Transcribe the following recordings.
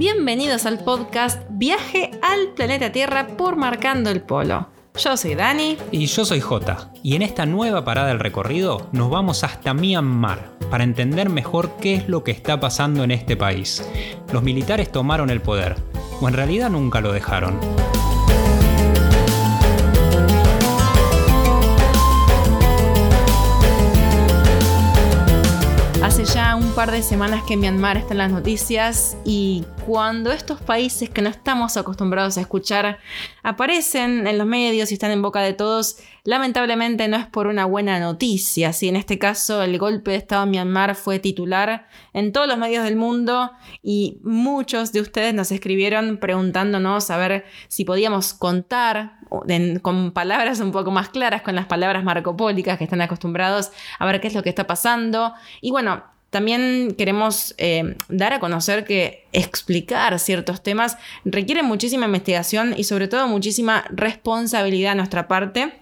Bienvenidos al podcast Viaje al planeta Tierra por Marcando el Polo. Yo soy Dani. Y yo soy Jota. Y en esta nueva parada del recorrido nos vamos hasta Myanmar para entender mejor qué es lo que está pasando en este país. Los militares tomaron el poder, o en realidad nunca lo dejaron. Par de semanas que Myanmar está en las noticias y cuando estos países que no estamos acostumbrados a escuchar aparecen en los medios y están en boca de todos, lamentablemente no es por una buena noticia. Si en este caso el golpe de Estado en Myanmar fue titular en todos los medios del mundo y muchos de ustedes nos escribieron preguntándonos a ver si podíamos contar con palabras un poco más claras, con las palabras marcopólicas que están acostumbrados a ver qué es lo que está pasando. Y bueno, también queremos eh, dar a conocer que explicar ciertos temas requiere muchísima investigación y sobre todo muchísima responsabilidad a nuestra parte.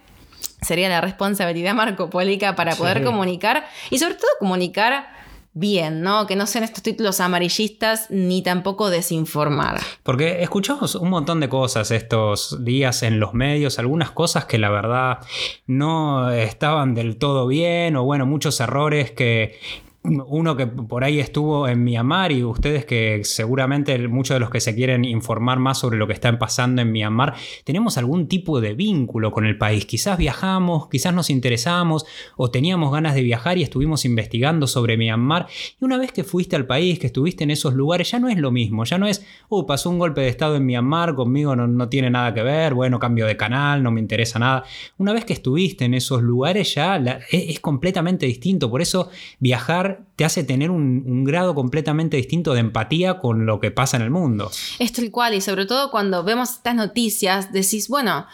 Sería la responsabilidad marcopólica para poder comunicar y sobre todo comunicar bien, ¿no? Que no sean estos títulos amarillistas ni tampoco desinformar. Porque escuchamos un montón de cosas estos días en los medios, algunas cosas que la verdad no estaban del todo bien o bueno, muchos errores que uno que por ahí estuvo en Myanmar y ustedes que seguramente muchos de los que se quieren informar más sobre lo que está pasando en Myanmar, tenemos algún tipo de vínculo con el país. Quizás viajamos, quizás nos interesamos o teníamos ganas de viajar y estuvimos investigando sobre Myanmar. Y una vez que fuiste al país, que estuviste en esos lugares, ya no es lo mismo, ya no es, oh, pasó un golpe de estado en Myanmar, conmigo no, tiene nada que ver, bueno, cambio de canal, no me interesa nada. Una vez que estuviste en esos lugares ya es completamente distinto, por eso viajar te hace tener un, grado completamente distinto de empatía con lo que pasa en el mundo. Es tal cual, y sobre todo cuando vemos estas noticias, decís, bueno,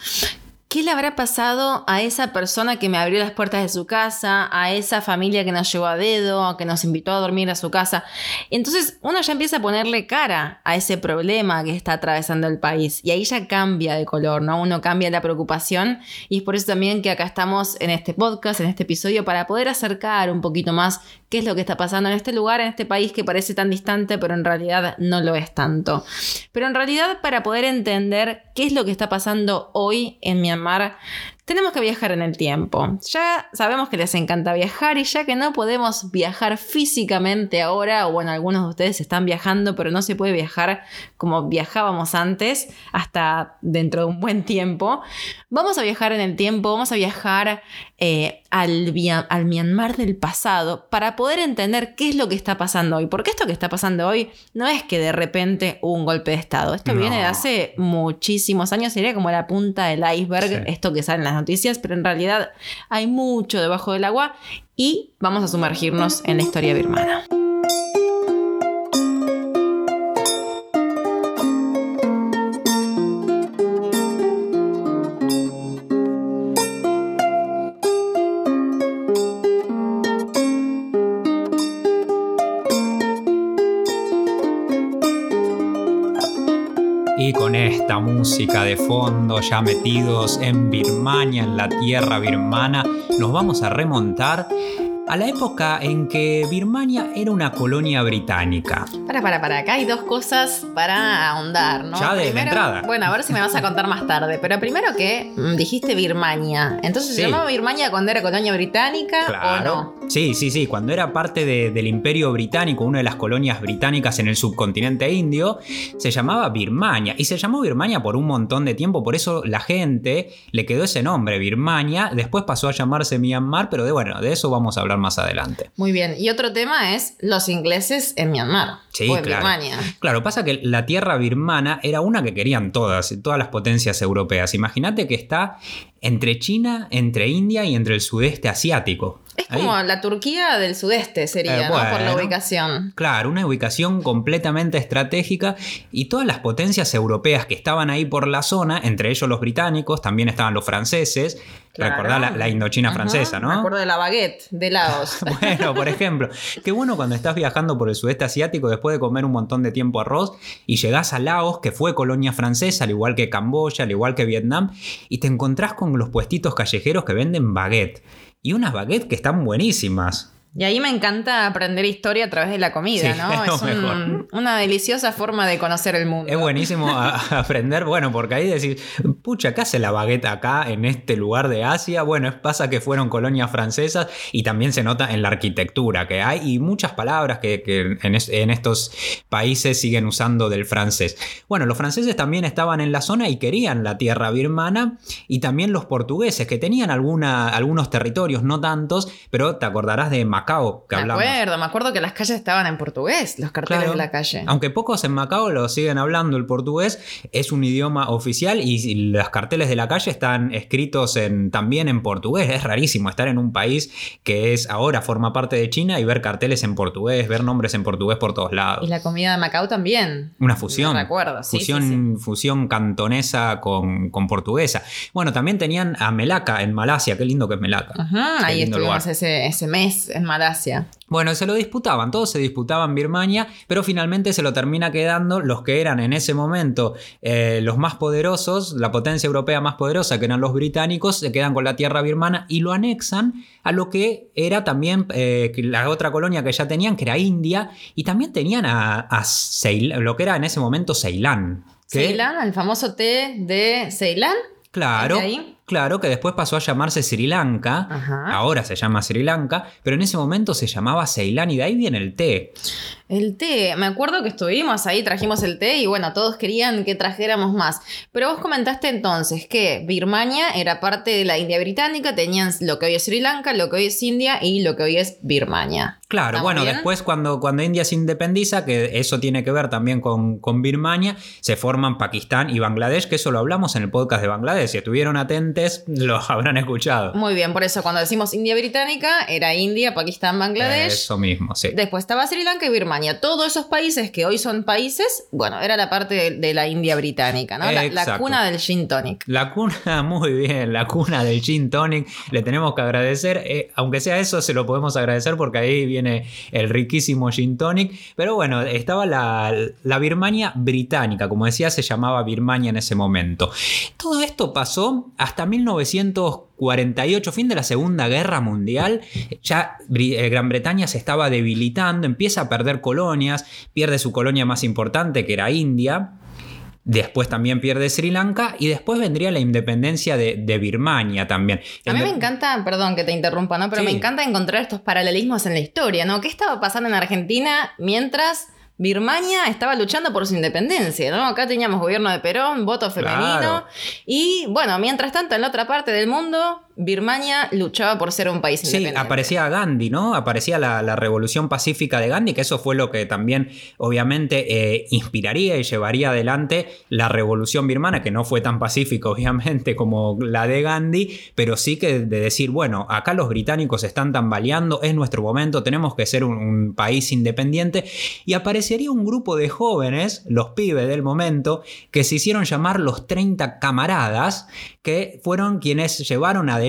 ¿Qué le habrá pasado a esa persona que me abrió las puertas de su casa, a esa familia que nos llevó a dedo, que nos invitó a dormir a su casa? Entonces uno ya empieza a ponerle cara a ese problema que está atravesando el país y ahí ya cambia de color, ¿no? Uno cambia la preocupación y es por eso también que acá estamos en este podcast, en este episodio, para poder acercar un poquito más qué es lo que está pasando en este lugar, en este país que parece tan distante, pero en realidad no lo es tanto. Pero en realidad para poder entender qué es lo que está pasando hoy en Myanmar, tenemos que viajar en el tiempo. Ya sabemos que les encanta viajar y ya que no podemos viajar físicamente ahora, o bueno, algunos de ustedes están viajando, pero no se puede viajar como viajábamos antes, hasta dentro de un buen tiempo, vamos a viajar en el tiempo, vamos a viajar eh, al, al Myanmar del pasado para poder entender qué es lo que está pasando hoy. Porque esto que está pasando hoy no es que de repente hubo un golpe de Estado. Esto viene de hace muchísimos años, sería como la punta del iceberg, esto que sale en las noticias, pero en realidad hay mucho debajo del agua y vamos a sumergirnos en la historia birmana. Música de fondo, ya metidos en Birmania, en la tierra birmana, nos vamos a remontar a la época en que Birmania era una colonia británica. Para, para, para, acá hay dos cosas para ahondar, ¿no? Ya de, entrada. Bueno, a ver si me vas a contar más tarde, pero primero que mm, dijiste Birmania. Entonces, ¿se llamaba Birmania cuando era colonia británica claro. o no? Sí, sí, sí, cuando era parte del Imperio Británico, una de las colonias británicas en el subcontinente indio, se llamaba Birmania. Y se llamó Birmania por un montón de tiempo, por eso la gente le quedó ese nombre, Birmania. Después pasó a llamarse Myanmar, pero de bueno, de eso vamos a hablar más adelante. Muy bien, y otro tema es los ingleses en Myanmar. Sí, o en claro. Birmania. Claro, pasa que la tierra birmana era una que querían todas, todas las potencias europeas. Imagínate que está entre China, entre India y entre el sudeste asiático. Es como la Turquía del sudeste sería, eh, ¿no? Por la ubicación. Claro, una ubicación completamente estratégica y todas las potencias europeas que estaban ahí por la zona, entre ellos los británicos, también estaban los franceses, Recordá la, Indochina francesa, ¿no? Me acuerdo de la baguette de Laos. bueno, por ejemplo. Qué bueno cuando estás viajando por el sudeste asiático después de comer un montón de tiempo arroz y llegás a Laos, que fue colonia francesa, al igual que Camboya, al igual que Vietnam, y te encontrás con los puestitos callejeros que venden baguette. Y unas baguettes que están buenísimas. Y ahí me encanta aprender historia a través de la comida, Sí, ¿no? es Es un- mejor. una deliciosa forma de conocer el mundo. Es buenísimo a- a aprender, bueno, porque ahí decís, pucha, ¿qué hace la baguette acá en este lugar de Asia? Bueno, pasa que fueron colonias francesas y también se nota en la arquitectura que hay y muchas palabras que, que en, es- en estos países siguen usando del francés. Bueno, los franceses también estaban en la zona y querían la tierra birmana y también los portugueses que tenían alguna, algunos territorios, no tantos, pero te acordarás de Macao que me hablamos. acuerdo, me acuerdo que las calles estaban en portugués, los carteles Claro. de la calle. Aunque pocos en Macao lo siguen hablando el portugués, es un idioma oficial y los carteles de la calle están escritos en, también en portugués. Es rarísimo estar en un país que es ahora forma parte de China y ver carteles en portugués, ver nombres en portugués por todos lados. Y la comida de Macao también. Una fusión. Me recuerdo, sí, fusión, sí, fusión cantonesa con, con portuguesa. Bueno, también tenían a Melaka en Malasia. Qué lindo que es Melaka. Ajá, ahí estuvimos ese, ese mes en Malasia. Bueno, se lo disputaban, todos se disputaban Birmania, pero finalmente se lo termina quedando los que eran en ese momento eh, los más poderosos, la potencia europea más poderosa, que eran los británicos, se quedan con la tierra birmana y lo anexan a lo que era también eh, la otra colonia que ya tenían, que era India, y también tenían a, a Ceil- lo que era en ese momento Ceilán. Ceilán, el famoso té de Ceilán. Claro, ¿Es de ahí? Claro, que después pasó a llamarse Sri Lanka. Ajá. Ahora se llama Sri Lanka, pero en ese momento se llamaba Ceilán y de ahí viene el té. El té, me acuerdo que estuvimos ahí, trajimos el té y bueno, todos querían que trajéramos más. Pero vos comentaste entonces que Birmania era parte de la India británica, tenían lo que hoy es Sri Lanka, lo que hoy es India y lo que hoy es Birmania. Claro, ¿Estamos bueno, bien? después cuando, cuando India se independiza, que eso tiene que ver también con, con Birmania, se forman Pakistán y Bangladesh, que eso lo hablamos en el podcast de Bangladesh. Si estuvieron atentes, lo habrán escuchado. Muy bien, por eso cuando decimos India británica era India, Pakistán, Bangladesh. Eso mismo, sí. Después estaba Sri Lanka y Birmania. Todos esos países que hoy son países, bueno, era la parte de, de la India británica, ¿no? La, cuna del gin tonic. La cuna, muy bien, la cuna del gin tonic, le tenemos que agradecer, eh, aunque sea eso, se lo podemos agradecer porque ahí viene el riquísimo gin tonic, pero bueno, estaba la, la Birmania británica, como decía, se llamaba Birmania en ese momento. Todo esto pasó hasta 1948, fin de la Segunda Guerra Mundial, ya eh, Gran Bretaña se estaba debilitando, empieza a perder colonias, pierde su colonia más importante que era India, Después también pierde Sri Lanka y después vendría la independencia de, de Birmania también. A mí me encanta, perdón que te interrumpa, ¿no? Pero Sí. me encanta encontrar estos paralelismos en la historia, ¿no? ¿Qué estaba pasando en Argentina mientras Birmania estaba luchando por su independencia, ¿no? Acá teníamos gobierno de Perón, voto femenino. Claro. Y bueno, mientras tanto, en la otra parte del mundo, Birmania luchaba por ser un país Sí, independiente. aparecía Gandhi, ¿no? Aparecía la, la revolución pacífica de Gandhi, que eso fue lo que también obviamente eh, inspiraría y llevaría adelante la revolución birmana, que no fue tan pacífica obviamente como la de Gandhi, pero sí que de decir, bueno, acá los británicos están tambaleando, es nuestro momento, tenemos que ser un, un país independiente, y aparecería un grupo de jóvenes, los pibes del momento, que se hicieron llamar los 30 camaradas, que fueron quienes llevaron adelante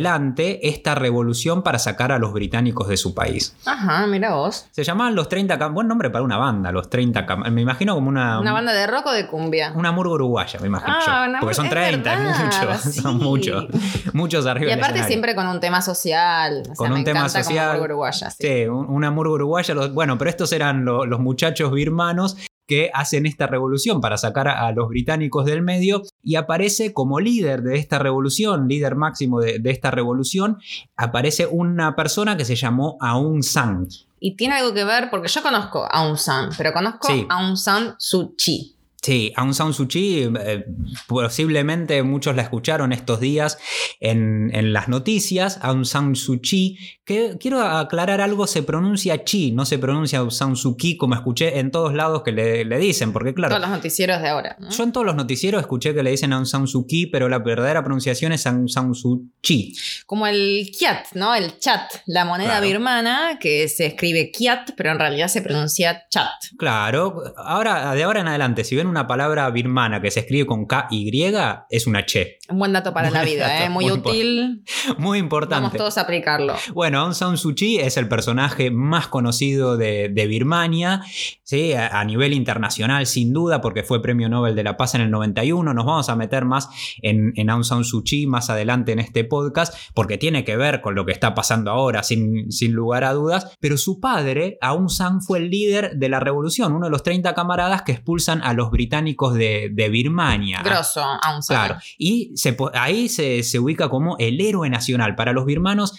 esta revolución para sacar a los británicos de su país. Ajá, mira vos. Se llamaban los 30 cam- buen nombre para una banda, los 30 cam- me imagino como una ¿Una banda de rock o de cumbia? una murga uruguaya, me imagino Ah, yo. Porque son murga- 30, es es verdad, mucho, sí. son muchos, muchos arriba Y aparte siempre con un tema social. O sea, con me un tema encanta como social. murga uruguaya. sí. Sí, un- una murga uruguaya. los- bueno, pero estos eran lo- los muchachos birmanos que hacen esta revolución para sacar a, los británicos del medio y aparece como líder de esta revolución, líder máximo de, de esta revolución, aparece una persona que se llamó Aung San. Y tiene algo que ver, porque yo conozco a Aung San, pero conozco Sí. a Aung San Suu Kyi. Sí, Aung San Suu Kyi, eh, posiblemente muchos la escucharon estos días en, en las noticias, Aung San Suu Kyi, que quiero aclarar algo, se pronuncia Chi, no se pronuncia Aung San Suu Kyi como escuché en todos lados que le, le dicen, porque claro, Todos los noticieros de ahora. ¿no? yo en todos los noticieros escuché que le dicen Aung San Suu Kyi, pero la verdadera pronunciación es Aung San Suu Kyi. Como el Kyat, ¿no? El chat, la moneda Claro. birmana, que se escribe Kyat, pero en realidad se pronuncia chat. Claro, ahora, de ahora en adelante, si ven una palabra birmana que se escribe con K-Y, es una che. Un buen dato para la vida, ¿eh? muy, útil. Muy importante. Vamos todos a aplicarlo. Bueno, Aung San Suu Kyi es el personaje más conocido de, Birmania, ¿sí? A, nivel internacional, sin duda, porque fue premio Nobel de la Paz en el 91. Nos vamos a meter más en, en Aung San Suu Kyi más adelante en este podcast, porque tiene que ver con lo que está pasando ahora, sin, sin lugar a dudas. Pero su padre, Aung San, fue el líder de la revolución, uno de los 30 camaradas que expulsan a los británicos de, de Birmania. Grosso, Aung San. Claro. Y ahí se, ubica como el héroe nacional. Para los birmanos,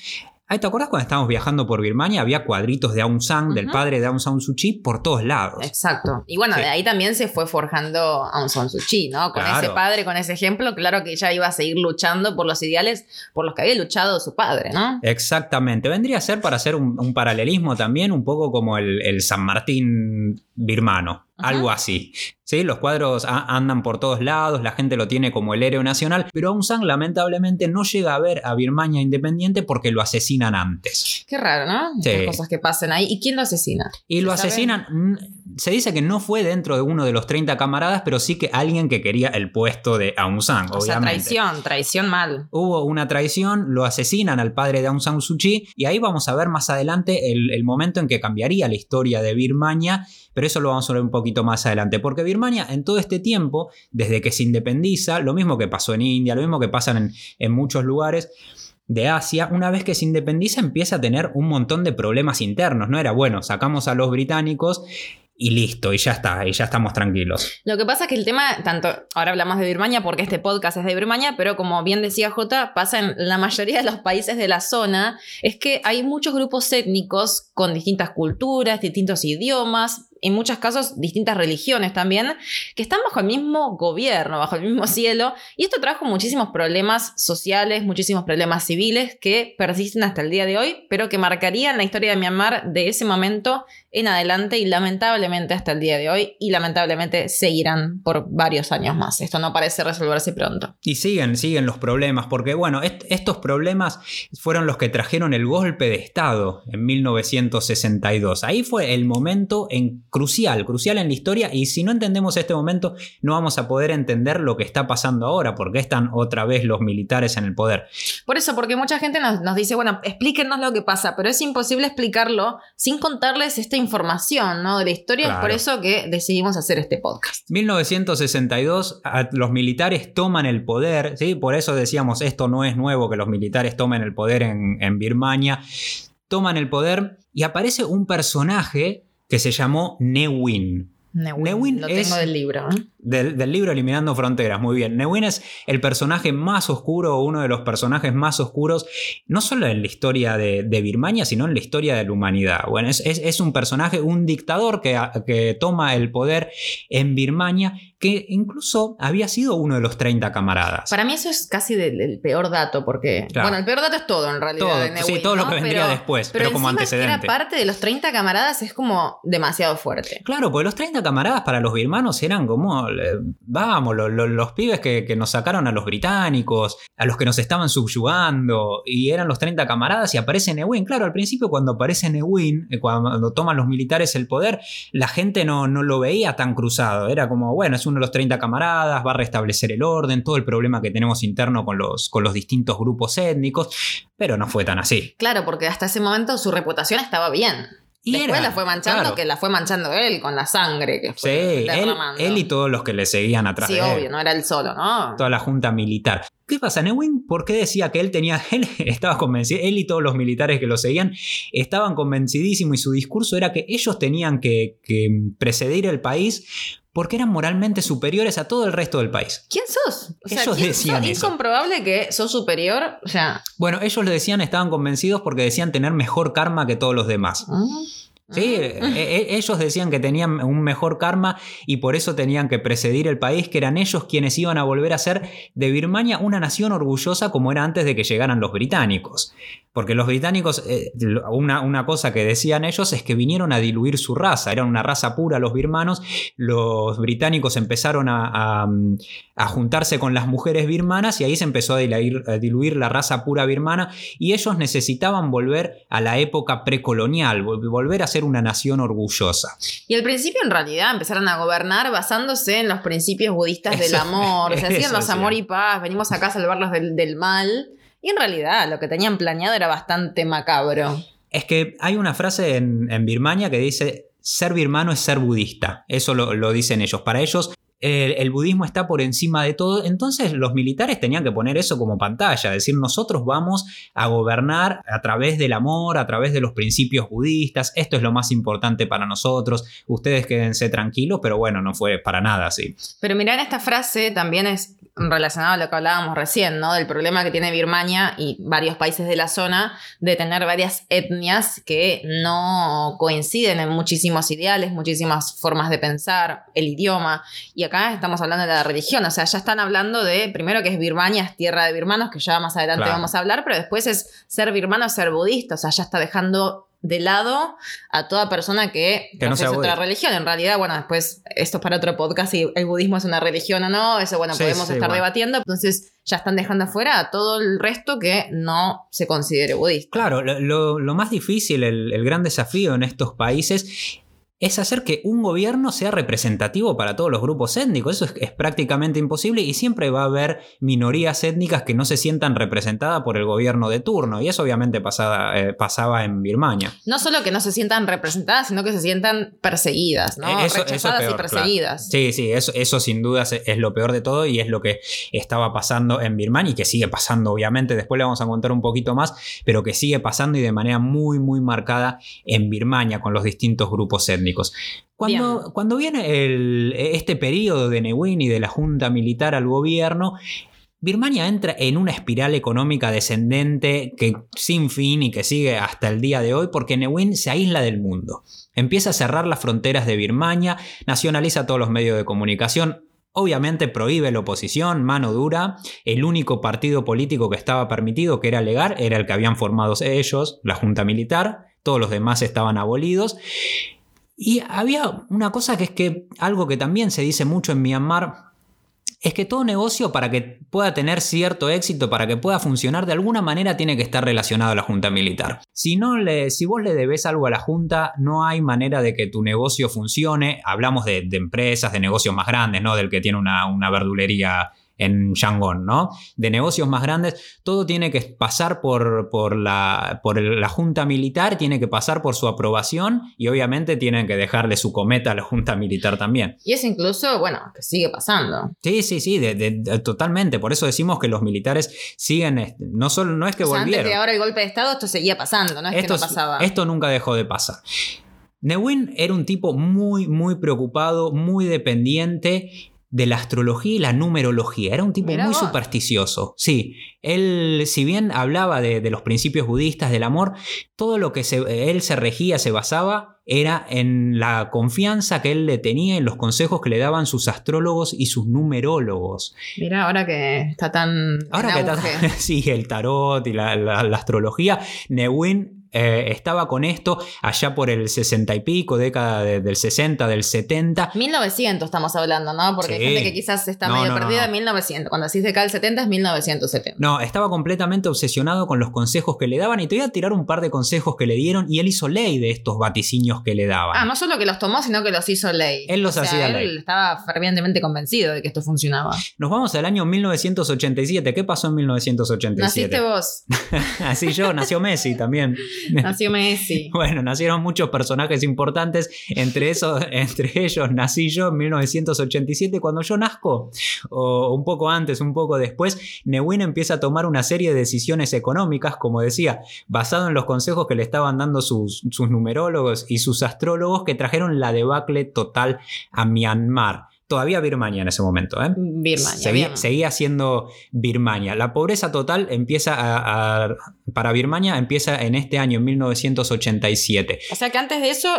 ¿te acuerdas cuando estábamos viajando por Birmania? Había cuadritos de Aung San, del padre de Aung San Suu Kyi, por todos lados. Exacto. Y bueno, de ahí también se fue forjando Aung San Suu Kyi, ¿no? Con ese padre, con ese ejemplo, claro que ella iba a seguir luchando por los ideales por los que había luchado su padre, ¿no? Exactamente. Vendría a ser, para hacer un, paralelismo también, un poco como el San Martín birmano. Algo así. ¿Sí? Los cuadros andan por todos lados, la gente lo tiene como el héroe nacional, pero Aung San lamentablemente no llega a ver a Birmania independiente porque lo asesinan antes. Qué raro, ¿no? Sí. cosas que pasan ahí. ¿Y quién lo asesina? Y lo asesinan, se dice que no fue dentro de uno de los 30 camaradas, pero sí que alguien que quería el puesto de Aung San, o Sea, traición, traición mal. Hubo una traición, lo asesinan al padre de Aung San Suu Kyi, y ahí vamos a ver más adelante el, el momento en que cambiaría la historia de Birmania, pero eso lo vamos a ver un poquito más adelante, porque Birmania en todo este tiempo, desde que se independiza, lo mismo que pasó en India, lo mismo que pasa en, en muchos lugares, de Asia, una vez que se independiza empieza a tener un montón de problemas internos. No era bueno, sacamos a los británicos y listo, y ya está, y ya estamos tranquilos. Lo que pasa es que el tema, tanto, ahora hablamos de Birmania porque este podcast es de Birmania, pero como bien decía J, pasa en la mayoría de los países de la zona, es que hay muchos grupos étnicos con distintas culturas, distintos idiomas, en muchos casos distintas religiones también, que están bajo el mismo gobierno, bajo el mismo cielo, y esto trajo muchísimos problemas sociales, muchísimos problemas civiles que persisten hasta el día de hoy, pero que marcarían la historia de Myanmar de ese momento en adelante y lamentablemente hasta el día de hoy y lamentablemente seguirán por varios años más. Esto no parece resolverse pronto. Y siguen, siguen los problemas, porque bueno, estos problemas fueron los que trajeron el golpe de Estado en 1962. Ahí fue el momento en crucial, crucial en la historia y si no entendemos este momento no vamos a poder entender lo que está pasando ahora, porque están otra vez los militares en el poder. Por eso, porque mucha gente nos, nos dice, bueno, explíquenos lo que pasa, pero es imposible explicarlo sin contarles esta información ¿no? de la historia. Es por eso que decidimos hacer este podcast. 1962, los militares toman el poder. ¿sí? Por eso decíamos, esto no es nuevo que los militares tomen el poder en, en Birmania. Toman el poder y aparece un personaje que se llamó Newin. Newin, lo tengo del libro. ¿eh? Del, libro Eliminando Fronteras, muy bien. Newin es el personaje más oscuro, uno de los personajes más oscuros, no solo en la historia de, Birmania, sino en la historia de la humanidad. Bueno, es, un personaje, un dictador que, que toma el poder en Birmania que incluso había sido uno de los 30 camaradas. Para mí eso es casi el peor dato, porque... Bueno, el peor dato es todo en realidad. Todo, sí, todo lo que vendría después, pero, como antecedente. Que parte de los 30 camaradas es como demasiado fuerte. Claro, porque los 30 camaradas para los birmanos eran como, vamos, los pibes que, nos sacaron a los británicos, a los que nos estaban subyugando, y eran los 30 camaradas y aparece Newin. Claro, al principio cuando aparece Newin, eh, cuando toman los militares el poder, la gente no, no lo veía tan cruzado, era como, bueno, es uno de los 30 camaradas, va a restablecer el orden, todo el problema que tenemos interno con los, con los distintos grupos étnicos, pero no fue tan así. Claro, porque hasta ese momento su reputación estaba bien. Y Después la fue manchando, que la fue manchando él con la sangre que fue Sí, él, y todos los que le seguían atrás. Sí, obvio, no era él solo, ¿no? Toda la junta militar. ¿Qué pasa? Newin, ¿por qué decía que él tenía, él estaba convencido, él y todos los militares que lo seguían estaban convencidísimos y su discurso era que ellos tenían que, que precedir el país porque eran moralmente superiores a todo el resto del país. ¿Quién sos? O sea, ellos decían Es incomprobable que sos superior, o sea... Bueno, ellos lo decían, estaban convencidos porque decían tener mejor karma que todos los demás. Ah, sí, ah. e, e, ellos decían que tenían un mejor karma y por eso tenían que precedir el país, que eran ellos quienes iban a volver a ser de Birmania una nación orgullosa como era antes de que llegaran los británicos. Porque los británicos, eh, una, una, cosa que decían ellos es que vinieron a diluir su raza, eran una raza pura los birmanos, los británicos empezaron a, a, juntarse con las mujeres birmanas y ahí se empezó a diluir, la raza pura birmana y ellos necesitaban volver a la época precolonial, volver a ser una nación orgullosa. Y al principio en realidad empezaron a gobernar basándose en los principios budistas del amor, se hacían los amor y paz, venimos acá a salvarlos del, del mal. Y en realidad lo que tenían planeado era bastante macabro. Es que hay una frase en, Birmania que dice, ser birmano es ser budista. Eso lo, lo dicen ellos. Para ellos el, budismo está por encima de todo. Entonces los militares tenían que poner eso como pantalla, decir nosotros vamos a gobernar a través del amor, a través de los principios budistas, esto es lo más importante para nosotros, ustedes quédense tranquilos, pero bueno, no fue para nada así. Pero mirar esta frase también es relacionado a lo que hablábamos recién, ¿no? Del problema que tiene Birmania y varios países de la zona de tener varias etnias que no coinciden en muchísimos ideales, muchísimas formas de pensar, el idioma. Y acá estamos hablando de la religión, o sea, ya están hablando de, primero que es Birmania, es tierra de birmanos, que ya más adelante vamos a hablar, pero después es ser birmano, ser budista, o sea, ya está dejando de lado a toda persona que, no sea otra religión. En realidad, bueno, después esto es para otro podcast si el budismo es una religión o no, eso bueno, podemos estar debatiendo. Entonces ya están dejando afuera a todo el resto que no se considere budista. Claro, lo, más difícil, el, el gran desafío en estos países es hacer que un gobierno sea representativo para todos los grupos étnicos. Eso es, prácticamente imposible y siempre va a haber minorías étnicas que no se sientan representadas por el gobierno de turno. Y eso obviamente pasaba, eh, pasaba en Birmania. No solo que no se sientan representadas, sino que se sientan perseguidas, ¿no? Eso, Rechazadas y perseguidas. Sí, sí, eso, eso sin duda es, lo peor de todo y es lo que estaba pasando en Birmania y que sigue pasando, obviamente. Después le vamos a contar un poquito más, pero que sigue pasando y de manera muy, muy marcada en Birmania con los distintos grupos étnicos. Cuando, cuando viene este periodo de Newin y de la junta militar al gobierno, Birmania entra en una espiral económica descendente que sin fin y que sigue hasta el día de hoy porque Newin se aísla del mundo. Empieza a cerrar las fronteras de Birmania, nacionaliza todos los medios de comunicación, obviamente prohíbe la oposición, mano dura, el único partido político que estaba permitido, que era legal, era el que habían formado ellos, la Junta Militar, todos los demás estaban abolidos. Y había una cosa que es que algo que también se dice mucho en Myanmar es que todo negocio para que pueda tener cierto éxito, para que pueda funcionar de alguna manera tiene que estar relacionado a la junta militar. Si, no le, si vos le debes algo a la junta, no hay manera de que tu negocio funcione. Hablamos de, empresas, de negocios más grandes, ¿no? Del que tiene una, una verdulería en Yangon, ¿no? De negocios más grandes, todo tiene que pasar por, por, la, por la Junta Militar, tiene que pasar por su aprobación y obviamente tienen que dejarle su cometa a la Junta Militar también. Y es incluso, bueno, que sigue pasando. Sí, sí, sí, totalmente. Por eso decimos que los militares siguen, no solo, no es que volvieron. Antes de ahora el golpe de Estado, esto seguía pasando, no es esto, que no pasaba. Esto nunca dejó de pasar. Newin era un tipo muy, muy preocupado, muy dependiente de la astrología y la numerología. Era un tipo muy supersticioso. Sí, él, si bien hablaba de, los principios budistas del amor, todo lo que él se regía, se basaba, era en la confianza que él le tenía en los consejos que le daban sus astrólogos y sus numerólogos. Mira, ahora que está tan. Ahora que está. sí, el tarot y la, la astrología. Newin eh, estaba con esto allá por el 60 y pico, década del 60, del 70. 1900 estamos hablando, ¿no? Porque hay gente que quizás está medio perdida en 1900. Cuando decís de acá el 70 es 1970. No, estaba completamente obsesionado con los consejos que le daban y te voy a tirar un par de consejos que le dieron y él hizo ley de estos vaticinios que le daban. Ah, no solo que los tomó, sino que los hizo ley. Él los hacía él estaba fervientemente convencido de que esto funcionaba. Nos vamos al año 1987. ¿Qué pasó en 1987? Naciste vos. Así yo, nació Messi también. Nació Messi. bueno, nacieron muchos personajes importantes, entre, esos, entre ellos nací yo en 1987, cuando yo nazco, o un poco antes, un poco después, Newin empieza a tomar una serie de decisiones económicas, como decía, basado en los consejos que le estaban dando sus numerólogos y sus astrólogos que trajeron la debacle total a Myanmar todavía Birmania en ese momento. ¿eh? Birmania, seguía, siendo Birmania. La pobreza total empieza a, para Birmania empieza en este año, en 1987. O sea que antes de eso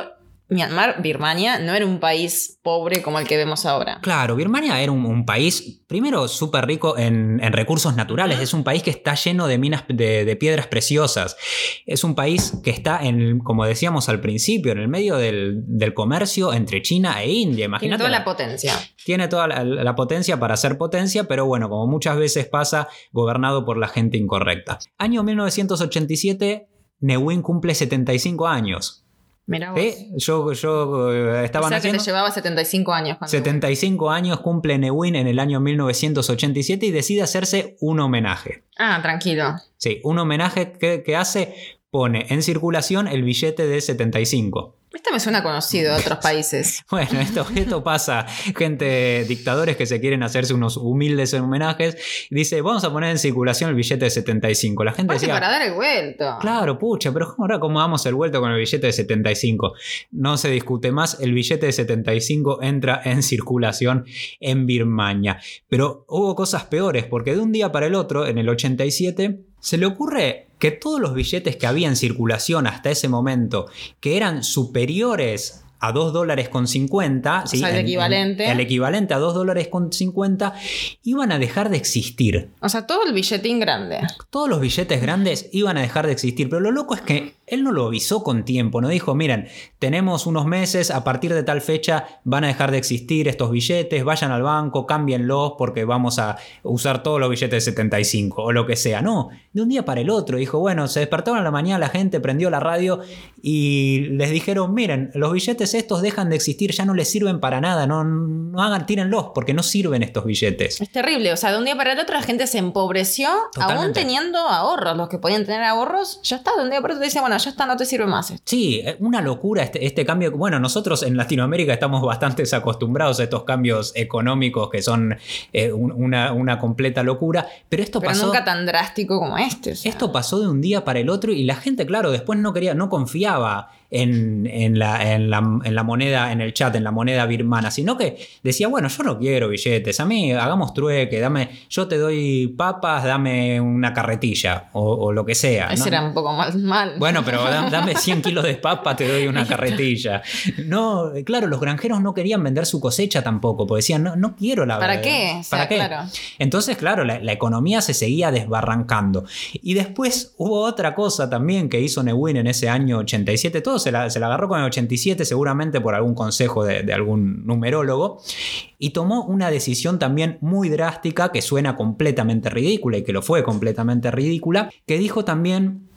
Myanmar, Birmania, no era un país pobre como el que vemos ahora. Claro, Birmania era un, país, primero, súper rico en, recursos naturales. Es un país que está lleno de minas de, piedras preciosas. Es un país que está, en, como decíamos al principio, en el medio del, comercio entre China e India. Imagínate. Tiene toda la potencia. Tiene toda la, potencia para ser potencia, pero bueno, como muchas veces pasa, gobernado por la gente incorrecta. Año 1987, Neuwin cumple 75 años. Mira vos. Yo, yo eh, estaba o sea que te llevaba 75 años. 75 años cumple Neuwin en el año 1987 y decide hacerse un homenaje. Ah, tranquilo. Sí, un homenaje que, que hace, pone en circulación el billete de 75. Esto me suena conocido de otros países. Bueno, esto, esto pasa. Gente, dictadores que se quieren hacerse unos humildes homenajes. Dice, vamos a poner en circulación el billete de 75. La gente decía... para dar el vuelto. Claro, pucha, pero ahora cómo damos el vuelto con el billete de 75. No se discute más. El billete de 75 entra en circulación en Birmania. Pero hubo cosas peores, porque de un día para el otro, en el 87, se le ocurre que todos los billetes que había en circulación hasta ese momento, que eran superiores a 2 dólares con 50, el equivalente. el equivalente a 2 dólares con 50, iban a dejar de existir. O sea, todo el billetín grande. Todos los billetes grandes iban a dejar de existir, pero lo loco es que él no lo avisó con tiempo, no dijo, miren, tenemos unos meses, a partir de tal fecha van a dejar de existir estos billetes, vayan al banco, cámbienlos porque vamos a usar todos los billetes de 75 o lo que sea. No, de un día para el otro dijo, bueno, se despertaron a la mañana la gente, prendió la radio y les dijeron, miren, los billetes estos dejan de existir, ya no les sirven para nada, no, no hagan, tírenlos porque no sirven estos billetes. Es terrible, o sea, de un día para el otro la gente se empobreció, aún teniendo ahorros, los que podían tener ahorros, ya está, de un día para otro te dicen, bueno, ya está, no te sirve más. Sí, eh, una locura este, este, cambio. Bueno, nosotros en Latinoamérica estamos bastante acostumbrados a estos cambios económicos que son eh, una, completa locura, pero esto pero pasó... nunca tan drástico como este. Esto pasó de un día para el otro y la gente, claro, después no quería, no confiaba en, la, en, la, moneda, en el chat, en la moneda birmana, sino que decía, bueno, yo no quiero billetes, a mí hagamos trueque, dame, yo te doy papas, dame una carretilla o, lo que sea. Ese era un poco mal, mal. Bueno, pero dame 100 kilos de papas, te doy una carretilla. No, claro, los granjeros no querían vender su cosecha tampoco, porque decían, no, no quiero la ¿Para qué? ¿Para qué? Entonces, claro, la, economía se seguía desbarrancando. Y después hubo otra cosa también que hizo Neuwin en ese año 87, todo se la, agarró con el 87 seguramente por algún consejo de, algún numerólogo y tomó una decisión también muy drástica que suena completamente ridícula y que lo fue completamente ridícula, que dijo también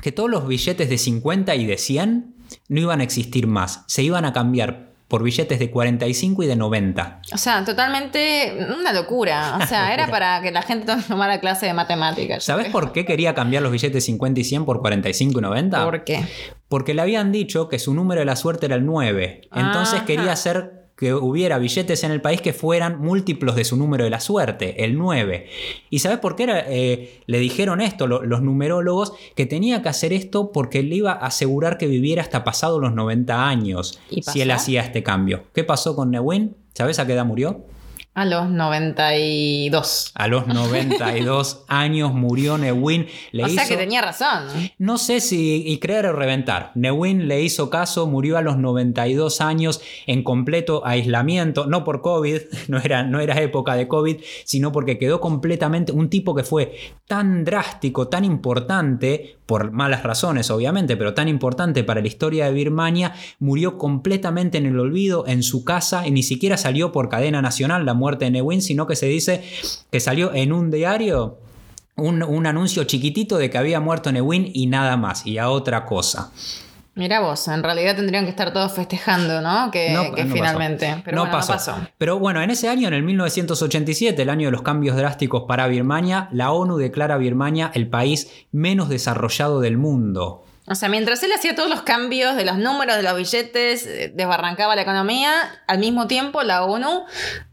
que todos los billetes de 50 y de 100 no iban a existir más, se iban a cambiar por billetes de 45 y de 90. O sea, totalmente una locura. O sea, era para que la gente tomara clase de matemáticas. ¿Sabes por qué quería cambiar los billetes de 50 y 100 por 45 y 90? ¿Por qué? Porque le habían dicho que su número de la suerte era el 9. Entonces quería hacer que hubiera billetes en el país que fueran múltiplos de su número de la suerte, el 9. ¿Y sabes por qué eh, le dijeron esto los numerólogos? Que tenía que hacer esto porque le iba a asegurar que viviera hasta pasado los 90 años si él hacía este cambio. ¿Qué pasó con Newin? ¿Sabes a qué edad murió? A los 92. A los 92 años murió Newin. o sea que tenía razón. No sé si y creer o reventar. Newin le hizo caso, murió a los 92 años en completo aislamiento, no por COVID, no era, no era época de COVID, sino porque quedó completamente un tipo que fue tan drástico, tan importante, por malas razones obviamente, pero tan importante para la historia de Birmania, murió completamente en el olvido en su casa y ni siquiera salió por cadena nacional. La muerte de Newin, sino que se dice que salió en un diario un, anuncio chiquitito de que había muerto Newin y nada más, y a otra cosa. Mira vos, en realidad tendrían que estar todos festejando, ¿no? Que, finalmente. Pero no, pasó. Pero bueno, en ese año, en el 1987, el año de los cambios drásticos para Birmania, la ONU declara a Birmania el país menos desarrollado del mundo. O sea, mientras él hacía todos los cambios de los números de los billetes, eh, desbarrancaba la economía, al mismo tiempo la ONU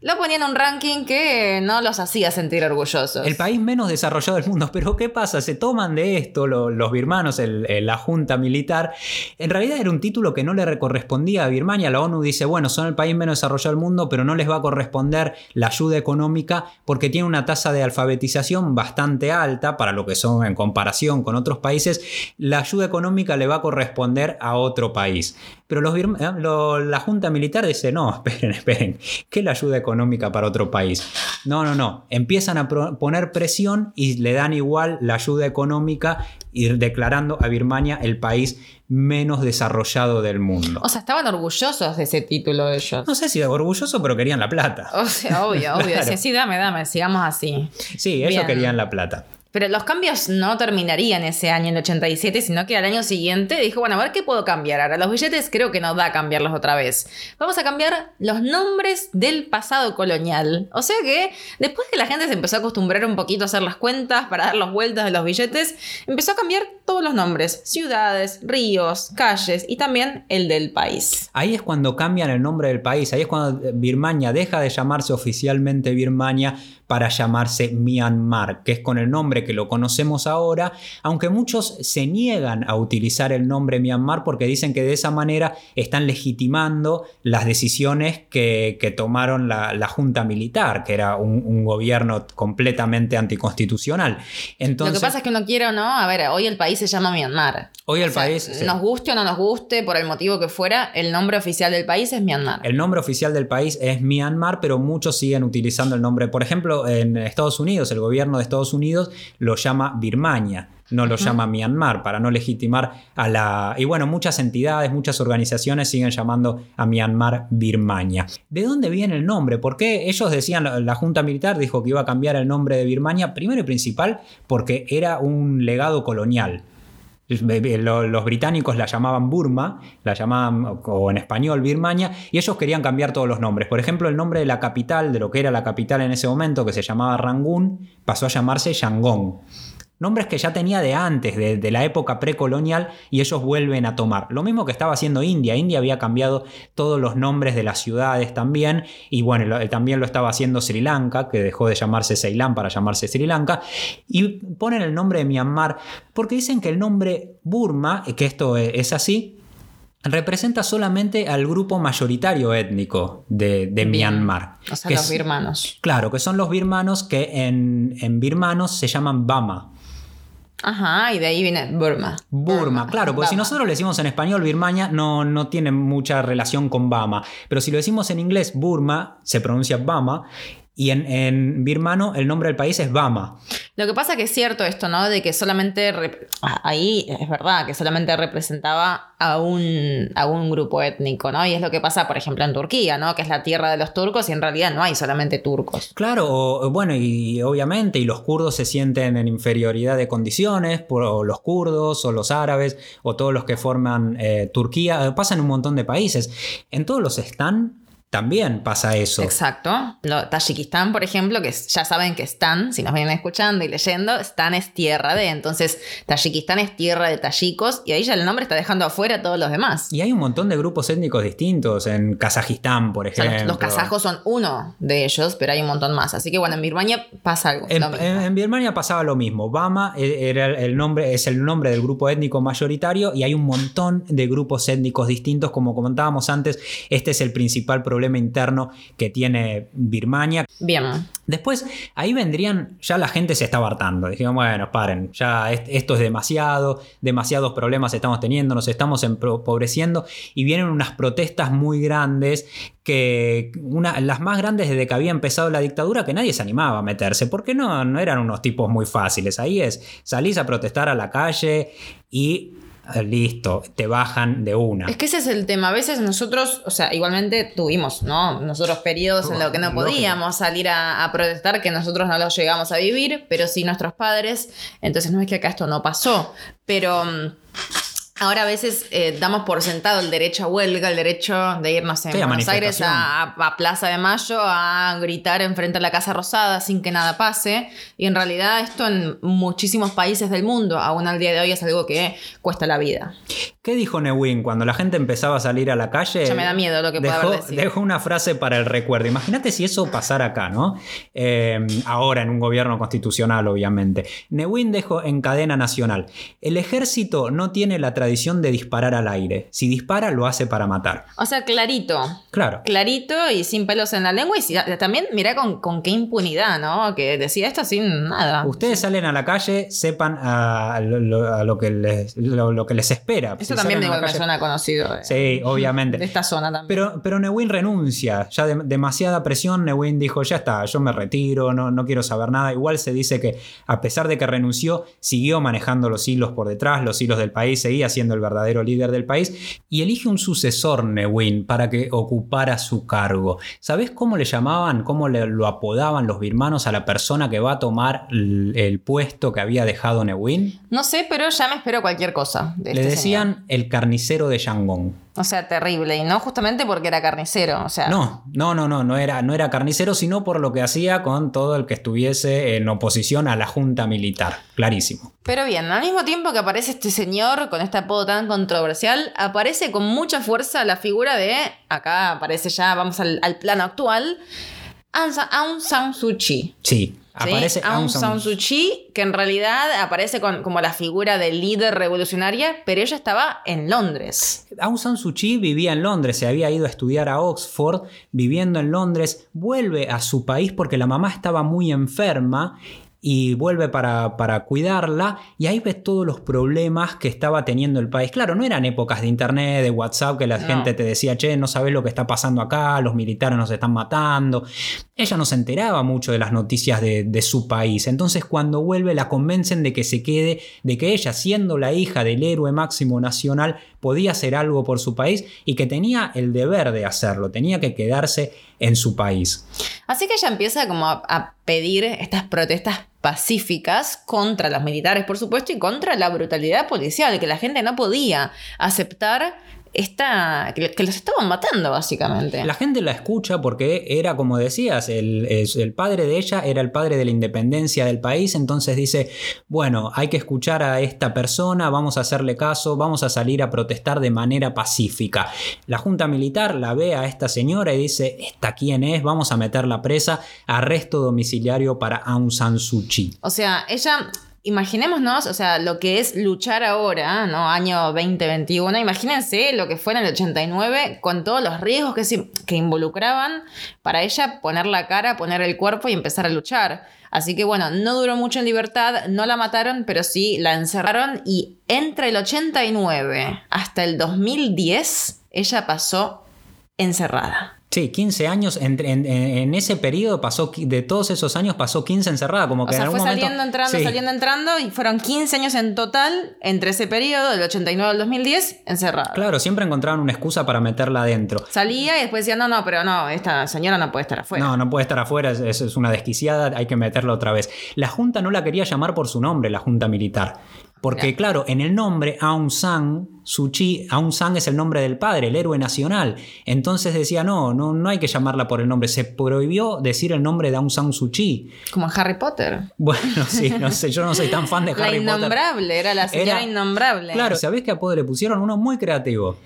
lo ponía en un ranking que no los hacía sentir orgullosos. El país menos desarrollado del mundo. Pero ¿qué pasa? Se toman de esto los, birmanos, la junta militar. En realidad era un título que no le correspondía a Birmania. La ONU dice, bueno, son el país menos desarrollado del mundo, pero no les va a corresponder la ayuda económica porque tiene una tasa de alfabetización bastante alta para lo que son en comparación con otros países. La ayuda económica económica le va a corresponder a otro país. Pero los eh, lo- la Junta Militar dice, no, esperen, esperen, ¿qué es la ayuda económica para otro país? No, no, no. Empiezan a pro- poner presión y le dan igual la ayuda económica y declarando a Birmania el país menos desarrollado del mundo. O sea, estaban orgullosos de ese título ellos. No sé si orgulloso, pero querían la plata. O sea, obvio, obvio. Claro. Sí, dame, dame, sigamos así. Sí, ellos Bien. querían la plata. Pero los cambios no terminarían ese año, el 87, sino que al año siguiente dijo, bueno, a ver qué puedo cambiar. Ahora, los billetes creo que no da cambiarlos otra vez. Vamos a cambiar los nombres del pasado colonial. O sea que después que la gente se empezó a acostumbrar un poquito a hacer las cuentas para dar las vueltas de los billetes, empezó a cambiar todos los nombres. Ciudades, ríos, calles y también el del país. Ahí es cuando cambian el nombre del país, ahí es cuando Birmania deja de llamarse oficialmente Birmania para llamarse Myanmar, que es con el nombre que lo conocemos ahora, aunque muchos se niegan a utilizar el nombre Myanmar porque dicen que de esa manera están legitimando las decisiones que, que tomaron la, la Junta Militar, que era un, un gobierno completamente anticonstitucional. Entonces, Lo que pasa es que uno quiere o no, a ver, hoy el país se llama Myanmar. hoy el O sea, país... sí. Nos guste o no nos guste, por el motivo que fuera, el nombre oficial del país es Myanmar. El nombre oficial del país es Myanmar, pero muchos siguen utilizando el nombre. Por ejemplo, en Estados Unidos, el gobierno de Estados Unidos lo llama Birmania. No lo llama Myanmar para no legitimar a la... Y bueno, muchas entidades, muchas organizaciones siguen llamando a Myanmar Birmania. ¿De dónde viene el nombre? ¿Por qué ellos decían, la- la Junta Militar dijo que iba a cambiar el nombre de Birmania? Primero y principal, porque era un legado colonial. Lo- Los británicos la llamaban Burma, la llamaban, o en español, Birmania, y ellos querían cambiar todos los nombres. Por ejemplo, el nombre de la capital, de lo que era la capital en ese momento, que se llamaba Rangún, pasó a llamarse Yangon. Nombres que ya tenía de antes, de, de la época precolonial, y ellos vuelven a tomar. Lo mismo que estaba haciendo India. India había cambiado todos los nombres de las ciudades también, y bueno, lo- también lo estaba haciendo Sri Lanka, que dejó de llamarse Ceilán para llamarse Sri Lanka, y ponen el nombre de Myanmar, porque dicen que el nombre Burma, que esto e- es así, representa solamente al grupo mayoritario étnico de. Myanmar. O sea, que los es- birmanos. Claro, que son los birmanos que en, en birmanos se llaman Bama. Ajá, y de ahí viene Burma. Burma, claro, porque si nosotros le decimos en español Birmania, no, no tiene mucha relación con Bama. Pero si lo decimos en inglés Burma, se pronuncia Bama. Y en, en birmano el nombre del país es Bama. Lo que pasa que es cierto esto, ¿no? De que solamente, ah, ahí es verdad, que solamente representaba a un, a un grupo étnico, ¿no? Y es lo que pasa, por ejemplo, en Turquía, ¿no? Que es la tierra de los turcos y en realidad no hay solamente turcos. Claro, bueno, y obviamente, y los kurdos se sienten en inferioridad de condiciones, por o los kurdos, o los árabes, o todos los que forman eh, Turquía, pasa en un montón de países. En todos los están también pasa eso. Exacto. Lo- Tayikistán, por ejemplo, que ya saben que están, si nos vienen escuchando y leyendo, Stan es tierra de. Entonces, Tayikistán es tierra de tayikos y ahí ya el nombre está dejando afuera a todos los demás. Y hay un montón de grupos étnicos distintos, en Kazajistán, por O sea, ejemplo. los, los kazajos son uno de ellos, pero hay un montón más. Así que bueno, en Birmania pasa algo. En, en- en Birmania pasaba lo mismo. Bama e- era el nombre, es el nombre del grupo étnico mayoritario y hay un montón de grupos étnicos distintos. Como comentábamos antes, este es el principal problema interno que tiene Birmania. Bien. Después, ahí vendrían, ya la gente se estaba hartando. Dijeron, bueno, paren, ya est- esto es demasiado, demasiados problemas estamos teniendo, nos estamos empobreciendo y vienen unas protestas muy grandes que una, las más grandes desde que había empezado la dictadura que nadie se animaba a meterse, porque no, no eran unos tipos muy fáciles. Ahí es, salís a protestar a la calle y listo, te bajan de una. Es que ese es el tema. A veces nosotros, o sea, igualmente tuvimos, ¿no? Nosotros periodos en los que no podíamos salir a, a protestar, que nosotros no los llegamos a vivir, pero sí nuestros padres. Entonces no es que acá esto no pasó, pero mm, ahora a veces eh, damos por sentado el derecho a huelga, el derecho de irnos en Sí, a Buenos Aires a, a Plaza de Mayo a gritar enfrente a la Casa Rosada sin que nada pase. Y en realidad esto en muchísimos países del mundo, aún al día de hoy, es algo que cuesta la vida. ¿Qué dijo Newin cuando la gente empezaba a salir a la calle? Ya me da miedo lo que pueda dejó, haber dejó una frase para el recuerdo. Imagínate si eso pasara acá, ¿no? Eh, ahora en un gobierno constitucional, obviamente. Newin dejó en cadena nacional. El ejército no tiene la tradición tradición de disparar al aire. Si dispara, lo hace para matar. O sea, clarito. Claro. Clarito y sin pelos en la lengua. Y si- también, mirá con, con qué impunidad, ¿no? Que decía esto sin nada. Ustedes salen a la calle, sepan a lo, lo- a lo que, les, lo, lo que les espera. Esto Si también me, la me calle- suena conocido. de- Sí, obviamente. De esta zona también. Pero, pero Neuwin renuncia, ya de- demasiada presión, Neuwin dijo, ya está, yo me retiro, no, no quiero saber nada. Igual se dice que a pesar de que renunció, siguió manejando los hilos por detrás, los hilos del país, seguía siendo el verdadero líder del país y elige un sucesor, Neuwin, para que ocupara su cargo. ¿Sabés cómo le llamaban, cómo le- lo apodaban los birmanos a la persona que va a tomar el, el puesto que había dejado Neuwin? No sé, pero ya me espero cualquier cosa. de Le este decían el carnicero de Yangon. O sea, terrible. Y no justamente porque era carnicero. O sea, No, no, no, no, no era, no era carnicero, sino por lo que hacía con todo el que estuviese en oposición a la junta militar. Clarísimo. Pero bien, al mismo tiempo que aparece este señor con este apodo tan controversial, aparece con mucha fuerza la figura de, acá aparece ya, vamos al, al plano actual, Aung San Suu Kyi. Sí, ¿sí? aparece Aung San Suu Kyi, que en realidad aparece con- como la figura del líder revolucionaria, pero ella estaba en Londres. Aung San Suu Kyi vivía en Londres, se había ido a estudiar a Oxford, viviendo en Londres, vuelve a su país porque la mamá estaba muy enferma y vuelve para, para cuidarla y ahí ves todos los problemas que estaba teniendo el país. Claro, no eran épocas de internet, de WhatsApp, que la No. gente te decía, che, no sabes lo que está pasando acá, los militares nos están matando. Ella no se enteraba mucho de las noticias de, de su país. Entonces cuando vuelve la convencen de que se quede, de que ella, siendo la hija del héroe máximo nacional, podía hacer algo por su país y que tenía el deber de hacerlo, tenía que quedarse en su país. Así que ella empieza como a, a pedir estas protestas pacíficas contra los militares, por supuesto, y contra la brutalidad policial, que la gente no podía aceptar esta, que, los estaban matando, básicamente. La gente la escucha porque era, como decías, el, el padre de ella era el padre de la independencia del país, entonces dice, bueno, hay que escuchar a esta persona, vamos a hacerle caso, vamos a salir a protestar de manera pacífica. La junta militar la ve a esta señora y dice, ¿esta quién es? Vamos a meterla presa, arresto domiciliario para Aung San Suu Kyi. O sea, ella, imaginémonos, o sea, lo que es luchar ahora, ¿no? Año 2021, imagínense lo que fue en el 89 con todos los riesgos que, se- que involucraban para ella poner la cara, poner el cuerpo y empezar a luchar. Así que bueno, no duró mucho en libertad, no la mataron, pero sí la encerraron y entre el 89 hasta el 2010 ella pasó encerrada. Sí, 15 años, en, en- en ese periodo pasó, de todos esos años pasó 15 encerrada, como que O sea, en algún fue momento... saliendo, entrando, Sí. saliendo, entrando y fueron 15 años en total entre ese periodo, del 89 al 2010, encerrada. Claro, siempre encontraban una excusa para meterla adentro. Salía y después decía, no, no, pero no, esta señora no puede estar afuera. No, no puede estar afuera, es- es una desquiciada, hay que meterla otra vez. La Junta no la quería llamar por su nombre, la Junta Militar. Porque, claro, en el nombre Aung San Suu Kyi, Aung San es el nombre del padre, el héroe nacional. Entonces decía, no, no, no hay que llamarla por el nombre. Se prohibió decir el nombre de Aung San Suu Kyi. Como en Harry Potter. Bueno, sí, no sé, yo no soy tan fan de Harry Potter. innombrable, era la señora Era- innombrable. Claro, ¿sabés qué apodo le pusieron? Uno muy creativo.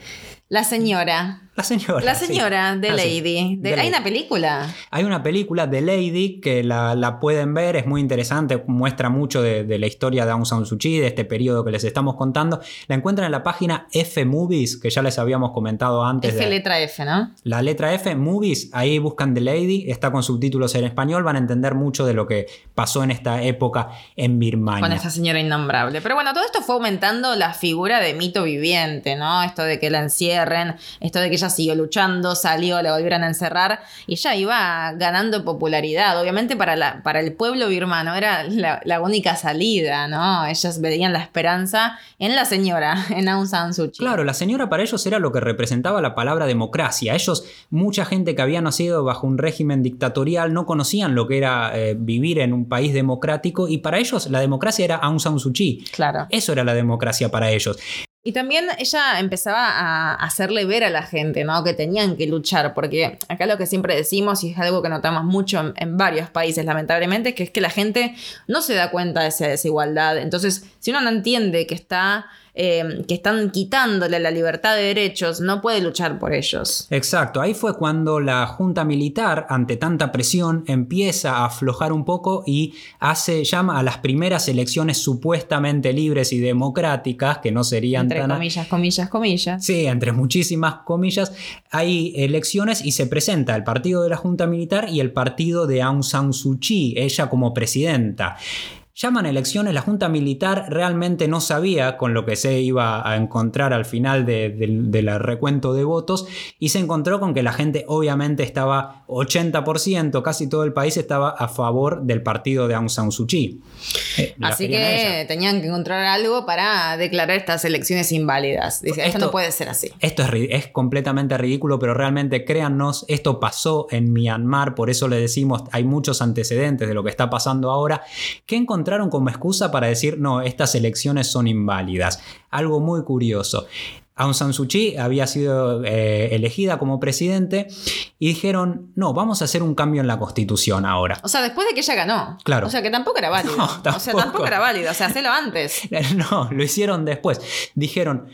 La señora. La señora. La sí. señora de Ah, sí. Lady. De- The hay Lady. una película. Hay una película de Lady que la, la pueden ver, es muy interesante, muestra mucho de, de la historia de Aung San Suu Kyi, de este periodo que les estamos contando. La encuentran en la página F Movies, que ya les habíamos comentado antes. F de, letra F, ¿no? la letra F, Movies, ahí buscan The Lady, está con subtítulos en español, van a entender mucho de lo que pasó en esta época en Birmania. Con esta señora innombrable. Pero bueno, todo esto fue aumentando la figura de mito viviente, ¿no? Esto de que la encierren, esto de que ella siguió luchando, salió, la volvieron a encerrar y ella iba ganando popularidad. Obviamente para, la, para el pueblo birmano era la, la única salida, ¿no? Ellas veían la esperanza en la señora, en Aung San Suu Kyi. Claro, la señora para ellos era lo que representaba la palabra democracia. Ellos, mucha gente que había nacido bajo un régimen dictatorial, no conocían lo que era eh, vivir en un país democrático y para ellos la democracia era Aung San Suu Kyi. Claro. Eso era la democracia para ellos. Y también ella empezaba a hacerle ver a la gente, ¿no? Que tenían que luchar, porque acá lo que siempre decimos, y es algo que notamos mucho en, en varios países, lamentablemente, que es que la gente no se da cuenta de esa desigualdad. Entonces, si uno no entiende que está eh, que están quitándole la libertad de derechos, no puede luchar por ellos. Exacto, ahí fue cuando la Junta Militar, ante tanta presión, empieza a aflojar un poco y hace, llama a las primeras elecciones supuestamente libres y democráticas, que no serían Entre tan... comillas, comillas, comillas. Sí, entre muchísimas comillas, hay elecciones y se presenta el partido de la Junta Militar y el partido de Aung San Suu Kyi, ella como presidenta. Llaman elecciones, la Junta Militar realmente no sabía con lo que se iba a encontrar al final del recuento de votos y se encontró con que la gente obviamente estaba 80%, casi todo el país estaba a favor del partido de Aung San Suu Kyi. Eh, Así que tenían que encontrar algo para declarar estas elecciones inválidas. Dice, esto, no puede ser así. Esto es, es completamente ridículo, pero realmente créannos, esto pasó en Myanmar, por eso le decimos, hay muchos antecedentes de lo que está pasando ahora, que encontraron como excusa para decir, no, estas elecciones son inválidas. Algo muy curioso. Aung San Suu Kyi había sido eh, elegida como presidente y dijeron, no, vamos a hacer un cambio en la constitución ahora. O sea, después de que ella ganó. Claro. O sea, que tampoco era válido. O sea, tampoco era válido. O sea, hacelo antes. No, lo hicieron después. Dijeron,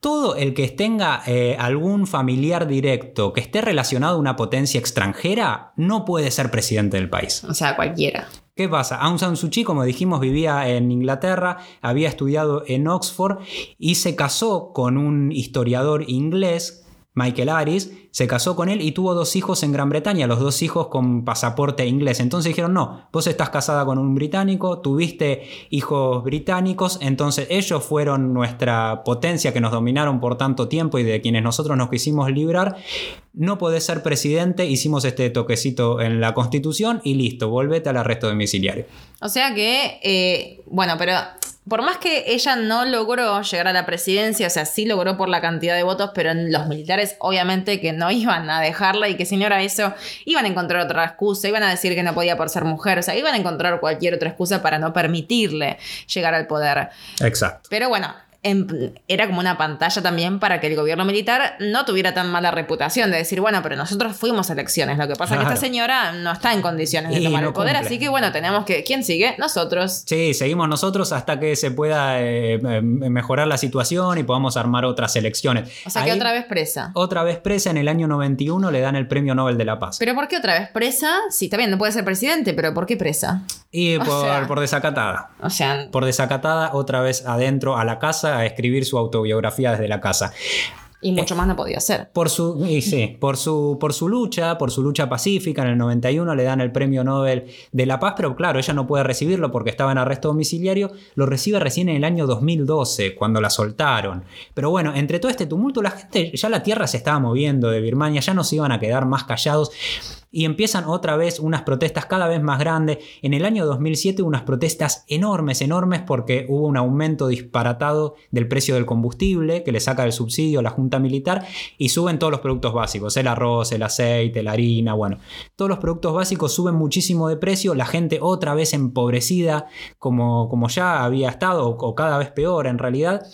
todo el que tenga eh, algún familiar directo que esté relacionado a una potencia extranjera no puede ser presidente del país. O sea, cualquiera. ¿Qué pasa? Aung San Suu Kyi, como dijimos, vivía en Inglaterra, había estudiado en Oxford y se casó con un historiador inglés Michael Aris, se casó con él y tuvo dos hijos en Gran Bretaña, los dos hijos con pasaporte inglés. Entonces dijeron, no, vos estás casada con un británico, tuviste hijos británicos, entonces ellos fueron nuestra potencia que nos dominaron por tanto tiempo y de quienes nosotros nos quisimos librar. No podés ser presidente, hicimos este toquecito en la constitución y listo, volvete al arresto domiciliario. O sea que, eh, bueno, pero por más que ella no logró llegar a la presidencia, o sea, sí logró por la cantidad de votos, pero los militares obviamente que no iban a dejarla y que si no era eso, iban a encontrar otra excusa, iban a decir que no podía por ser mujer, o sea, iban a encontrar cualquier otra excusa para no permitirle llegar al poder. Exacto. Pero bueno, era como una pantalla también para que el gobierno militar no tuviera tan mala reputación de decir, bueno, pero nosotros fuimos a elecciones. Lo que pasa es que esta señora no está en condiciones de tomar el poder, así que bueno, tenemos que. ¿Quién sigue? Nosotros. Sí, seguimos nosotros hasta que se pueda eh, eh, mejorar la situación y podamos armar otras elecciones. O sea que otra vez presa. Otra vez presa, en el año 91 le dan el premio Nobel de la Paz. ¿Pero por qué otra vez presa? Sí, está bien, no puede ser presidente, pero ¿por qué presa? Y por, por desacatada. O sea. Por desacatada, otra vez adentro a la casa a escribir su autobiografía desde la casa. Y mucho más no podía ser. Por su, sí, por, su, por su lucha, por su lucha pacífica, en el 91 le dan el premio Nobel de la Paz, pero claro, ella no puede recibirlo porque estaba en arresto domiciliario, lo recibe recién en el año 2012, cuando la soltaron. Pero bueno, entre todo este tumulto, la gente, ya la tierra se estaba moviendo de Birmania, ya no se iban a quedar más callados y empiezan otra vez unas protestas cada vez más grandes. En el año 2007 unas protestas enormes, enormes porque hubo un aumento disparatado del precio del combustible que le saca el subsidio a la Junta Militar y suben todos los productos básicos, el arroz, el aceite, la harina, bueno, todos los productos básicos suben muchísimo de precio, la gente otra vez empobrecida como, como ya había estado o cada vez peor en realidad.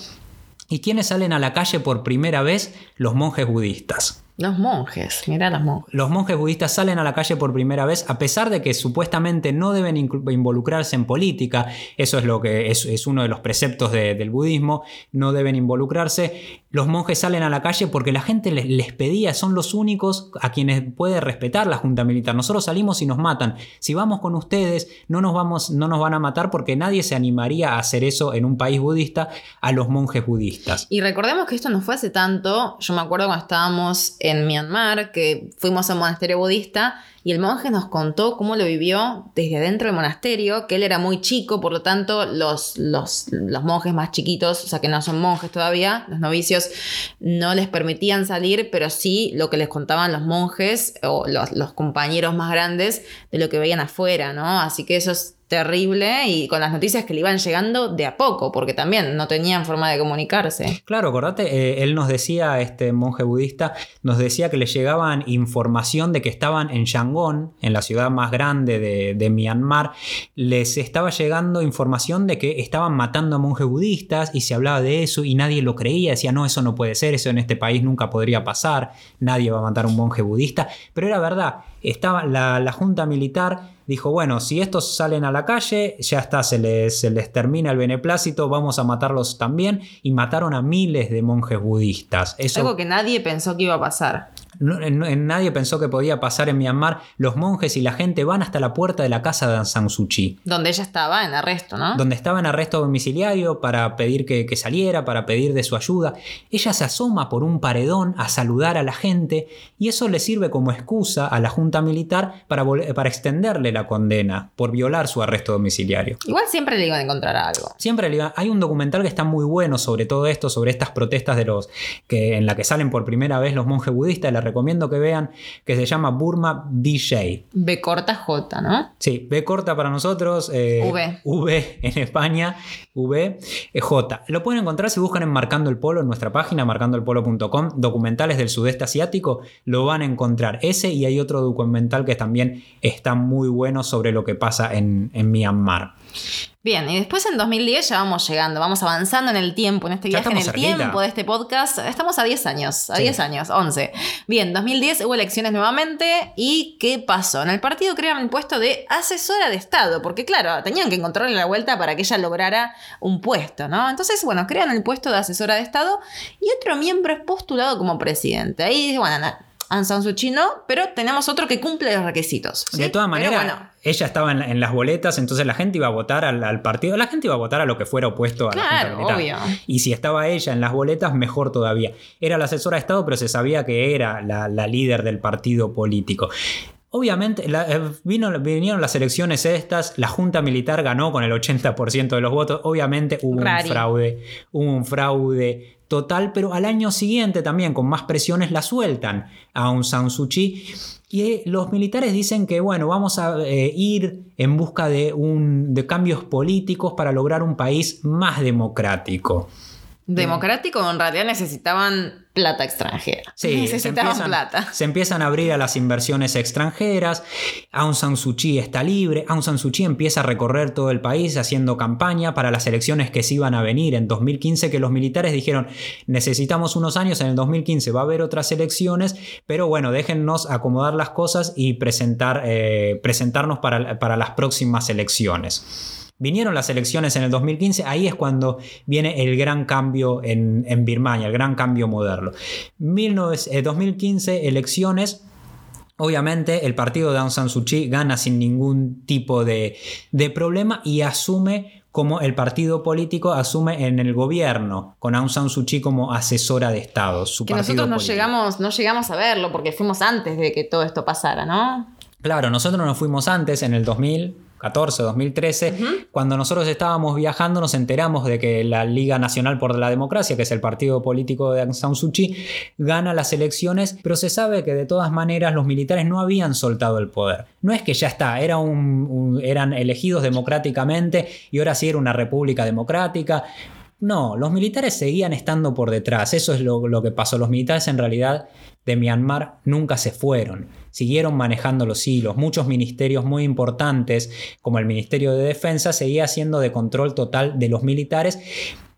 ¿Y quiénes salen a la calle por primera vez? Los monjes budistas. Los monjes, mira los monjes. Los monjes budistas salen a la calle por primera vez, a pesar de que supuestamente no deben involucrarse en política. Eso es lo que es, uno de los preceptos del budismo. No deben involucrarse. Los monjes salen a la calle porque la gente les, les, pedía, son los únicos a quienes puede respetar la junta militar. Nosotros salimos y nos matan. Si vamos con ustedes, no nos, vamos, no nos van a matar porque nadie se animaría a hacer eso en un país budista a los monjes budistas. Y recordemos que esto no fue hace tanto. Yo me acuerdo cuando estábamos en Myanmar, que fuimos a un monasterio budista y el monje nos contó cómo lo vivió desde adentro del monasterio, que él era muy chico, por lo tanto los, los, los monjes más chiquitos, o sea que no son monjes todavía, los novicios, no les permitían salir, pero sí lo que les contaban los monjes o los, los compañeros más grandes de lo que veían afuera, ¿no? Así que eso es terrible y con las noticias que le iban llegando de a poco, porque también no tenían forma de comunicarse. Claro, acordate, eh, él nos decía, este monje budista, nos decía que le llegaban información de que estaban en Yangon, en la ciudad más grande de, Myanmar, les estaba llegando información de que estaban matando a monjes budistas y se hablaba de eso y nadie lo creía, decía, no, eso no puede ser, eso en este país nunca podría pasar, nadie va a matar a un monje budista, pero era verdad, estaba la, la junta militar dijo, bueno, si estos salen a la calle, ya está, se les, se les termina el beneplácito, vamos a matarlos también, y mataron a miles de monjes budistas. Eso, Algo que nadie pensó que iba a pasar. No- en- nadie pensó que podía pasar en Myanmar. Los monjes y la gente van hasta la puerta de la casa de Aung San Suu Kyi Donde ella estaba en arresto, ¿no? donde estaba en arresto domiciliario para pedir que, que saliera, para pedir de su ayuda. Ella se asoma por un paredón a saludar a la gente y eso le sirve como excusa a la junta militar para, extenderle la condena por violar su arresto domiciliario. Igual siempre le iban a encontrar algo. Siempre le iba- hay un documental que está muy bueno sobre todo esto, sobre estas protestas de los que en la que salen por primera vez los monjes budistas. Les recomiendo que vean que se llama Burma DJ. B corta J, ¿no? Sí, B corta para nosotros. eh, V. V en España, V, eh, J. Lo pueden encontrar si buscan en Marcando el Polo en nuestra página, marcandoelpolo.com, documentales del sudeste asiático, lo van a encontrar. Ese y hay otro documental que también está muy bueno sobre lo que pasa en, en Myanmar. Bien, y después en 2010 ya vamos llegando, vamos avanzando en el tiempo, en este viaje en el cerquita. tiempo de este podcast. Estamos a 10 años, a Sí. 10 años, 11. Bien, 2010 hubo elecciones nuevamente y ¿qué pasó? En el partido crearon el puesto de asesora de Estado, porque claro, tenían que encontrarle la vuelta para que ella lograra un puesto, ¿no? Entonces, bueno, crean el puesto de asesora de Estado y otro miembro es postulado como presidente. Ahí, bueno, Aung San Suu Kyi no, pero tenemos otro que cumple los requisitos. ¿sí? De todas maneras, bueno, ella estaba en, en las boletas, entonces la gente iba a votar al, al partido, la gente iba a votar a lo que fuera opuesto a la Claro, Junta Militar. obvio. Y si estaba ella en las boletas, mejor todavía. Era la asesora de Estado, pero se sabía que era la, la líder del partido político. Obviamente, la- eh, vino, vinieron las elecciones estas, la Junta Militar ganó con el 80% de los votos, obviamente hubo Rari. un fraude, hubo un fraude total, pero al año siguiente también con más presiones la sueltan a Aung San Suu Kyi. Y eh, los militares dicen que, bueno, vamos a eh, ir en busca de, un, de cambios políticos para lograr un país más democrático. Democrático en realidad necesitaban plata extranjera. Sí, se necesitaban empiezan, plata. se empiezan a abrir a las inversiones extranjeras. Aung San Suu Kyi está libre. Aung San Suu Kyi empieza a recorrer todo el país haciendo campaña para las elecciones que se iban a venir en 2015, que los militares dijeron, necesitamos unos años, en el 2015 va a haber otras elecciones, pero bueno, déjennos acomodar las cosas y presentar, eh, presentarnos para, para las próximas elecciones. Vinieron las elecciones en el 2015, ahí es cuando viene el gran cambio en, en Birmania, el gran cambio moderno. 19 eh, 2015, elecciones. Obviamente el partido de Aung San Suu Kyi gana sin ningún tipo de, de problema y asume como el partido político asume en el gobierno, con Aung San Suu Kyi como asesora de Estado. Su Que nosotros no político. llegamos, no llegamos a verlo porque fuimos antes de que todo esto pasara, ¿no? Claro, nosotros nos fuimos antes, en el 2014, 2013, cuando nosotros estábamos viajando nos enteramos de que la Liga Nacional por la Democracia, que es el partido político de Aung San Suu Kyi, gana las elecciones, pero se sabe que de todas maneras los militares no habían soltado el poder. No es que ya está, era un- un- eran elegidos democráticamente y ahora sí era una república democrática. No, los militares seguían estando por detrás. Eso es lo, lo que pasó. Los militares en realidad de Myanmar nunca se fueron. Siguieron manejando los hilos. Muchos ministerios muy importantes, como el Ministerio de Defensa, seguía siendo de control total de los militares.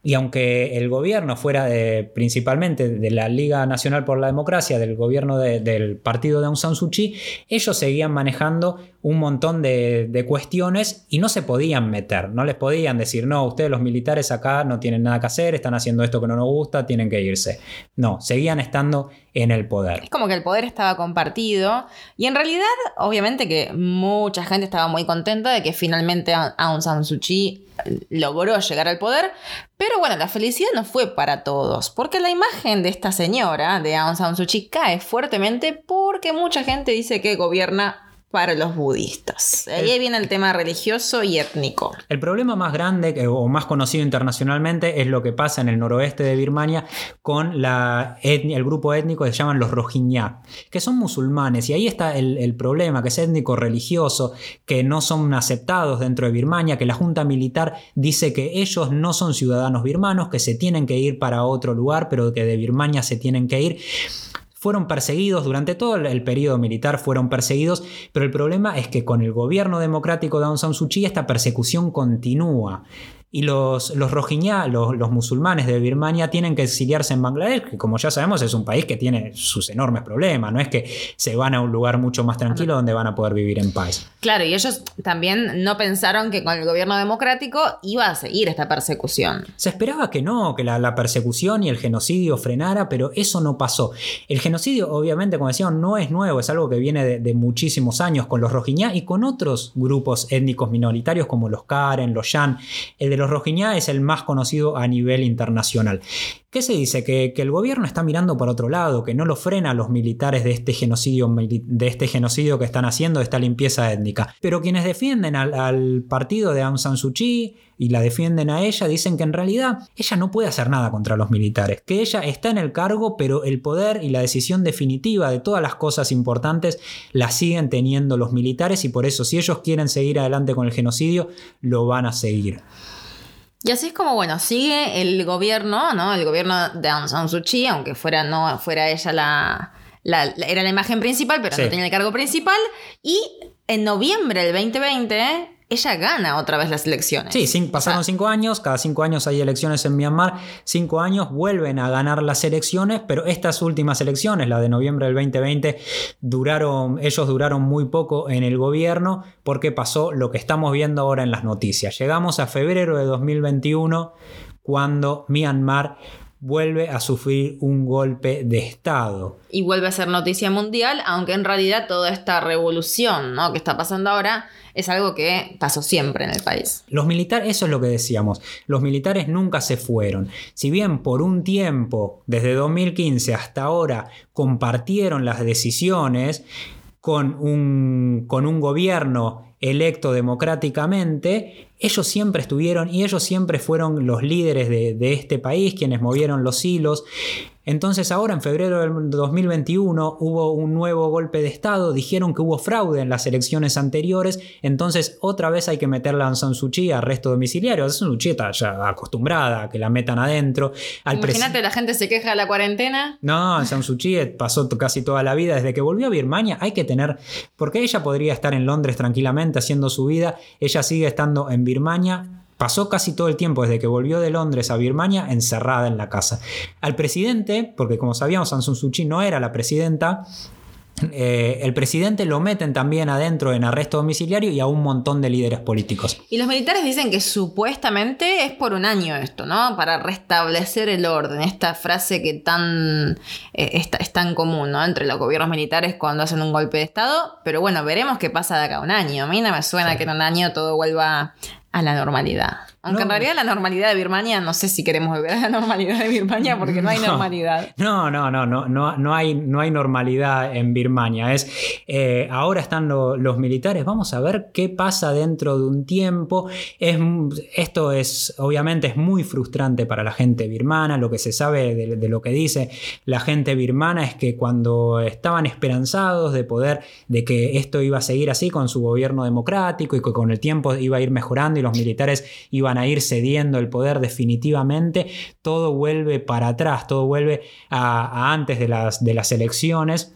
Y aunque el gobierno fuera principalmente de la Liga Nacional por la Democracia, del gobierno de- del partido de Aung San Suu Kyi, ellos seguían manejando un montón de, de cuestiones y no se podían meter, no les podían decir, no, ustedes los militares acá no tienen nada que hacer, están haciendo esto que no nos gusta, tienen que irse. No, seguían estando en el poder. Es como que el poder estaba compartido y en realidad, obviamente que mucha gente estaba muy contenta de que finalmente Aung San Suu Kyi logró llegar al poder, pero bueno, la felicidad no fue para todos, porque la imagen de esta señora, de Aung San Suu Kyi, cae fuertemente porque mucha gente dice que gobierna para los budistas. Ahí viene el tema religioso y étnico. El problema más grande que- o más conocido internacionalmente es lo que pasa en el noroeste de Birmania con la etnia- el grupo étnico que se llaman los Rohingya, que son musulmanes. Y ahí está el, el problema, que es étnico religioso, que no son aceptados dentro de Birmania, que la junta militar dice que ellos no son ciudadanos birmanos, que se tienen que ir para otro lugar, pero que de Birmania se tienen que ir fueron perseguidos durante todo el- periodo militar, fueron perseguidos, pero el problema es que con el gobierno democrático de Aung San Suu Kyi esta persecución continúa. Y los, los rojiñá, los, los, musulmanes de Birmania, tienen que exiliarse en Bangladesh, que como ya sabemos es un país que tiene sus enormes problemas, no es que se van a un lugar mucho más tranquilo donde van a poder vivir en paz. Claro, y ellos también no pensaron que con el gobierno democrático iba a seguir esta persecución. Se esperaba que no, que la, la persecución y el genocidio frenara, pero eso no pasó. El genocidio, obviamente, como decíamos, no es nuevo, es algo que viene de, de muchísimos años con los rojiñá y con otros grupos étnicos minoritarios como los Karen, los Yan. El de los Rohingya es el más conocido a nivel internacional. ¿Qué se dice? Que, el gobierno está mirando por otro lado, que no lo frena a los militares de este genocidio, de este genocidio que están haciendo, de esta limpieza étnica. Pero quienes defienden al, al partido de Aung San Suu Kyi y la defienden a ella, dicen que en realidad ella no puede hacer nada contra los militares, que ella está en el cargo, pero el poder y la decisión definitiva de todas las cosas importantes la siguen teniendo los militares y por eso si ellos quieren seguir adelante con el genocidio, lo van a seguir. Y así es como, bueno, sigue el gobierno, ¿no? El gobierno de Aung San Suu Kyi, aunque fuera, no fuera ella la, la, la era la imagen principal, pero sí. no tenía el cargo principal. Y en noviembre del 2020 ella gana otra vez las elecciones. Sí, pasaron o sea, cinco años, cada cinco años hay elecciones en Myanmar, cinco años vuelven a ganar las elecciones, pero estas últimas elecciones, la de noviembre del 2020, duraron, ellos duraron muy poco en el gobierno porque pasó lo que estamos viendo ahora en las noticias. Llegamos a febrero de 2021 cuando Myanmar vuelve a sufrir un golpe de Estado. Y vuelve a ser noticia mundial, aunque en realidad toda esta revolución ¿no? que está pasando ahora es algo que pasó siempre en el país. Los militares, eso es lo que decíamos, los militares nunca se fueron. Si bien por un tiempo, desde 2015 hasta ahora, compartieron las decisiones con un, con un gobierno electo democráticamente, ellos siempre estuvieron y ellos siempre fueron los líderes de, de, este país, quienes movieron los hilos. Entonces ahora en febrero del 2021 hubo un nuevo golpe de Estado, dijeron que hubo fraude en las elecciones anteriores, entonces otra vez hay que meterla a San Suu Kyi a arresto domiciliario. San Suu Kyi está ya acostumbrada a que la metan adentro. Al Imagínate, la gente se queja de la cuarentena. No, San Suu Kyi pasó casi toda la vida, desde que volvió a Birmania hay que tener, porque ella podría estar en Londres tranquilamente haciendo su vida, ella sigue estando en Birmania Pasó casi todo el tiempo desde que volvió de Londres a Birmania encerrada en la casa. Al presidente, porque como sabíamos, Aung San Suu Kyi no era la presidenta, eh, el presidente lo meten también adentro en arresto domiciliario y a un montón de líderes políticos. Y los militares dicen que supuestamente es por un año esto, ¿no? Para restablecer el orden. Esta frase que tan eh, es, es, tan común, ¿no? Entre los gobiernos militares cuando hacen un golpe de Estado. Pero bueno, veremos qué pasa de acá a un año. A mí no me suena sí. que en un año todo vuelva a la normalidad. Aunque no. en realidad la normalidad de Birmania, no sé si queremos volver a la normalidad de Birmania porque no hay no, normalidad. No, no, no, no, no, no, hay, no hay normalidad en Birmania. Es, eh, ahora están lo, los militares, vamos a ver qué pasa dentro de un tiempo. Es, esto es, obviamente, es muy frustrante para la gente birmana. Lo que se sabe de, de lo que dice la gente birmana es que cuando estaban esperanzados de poder, de que esto iba a seguir así con su gobierno democrático y que con el tiempo iba a ir mejorando y los militares iban a ir cediendo el poder definitivamente, todo vuelve para atrás, todo vuelve a, antes de las, de las elecciones.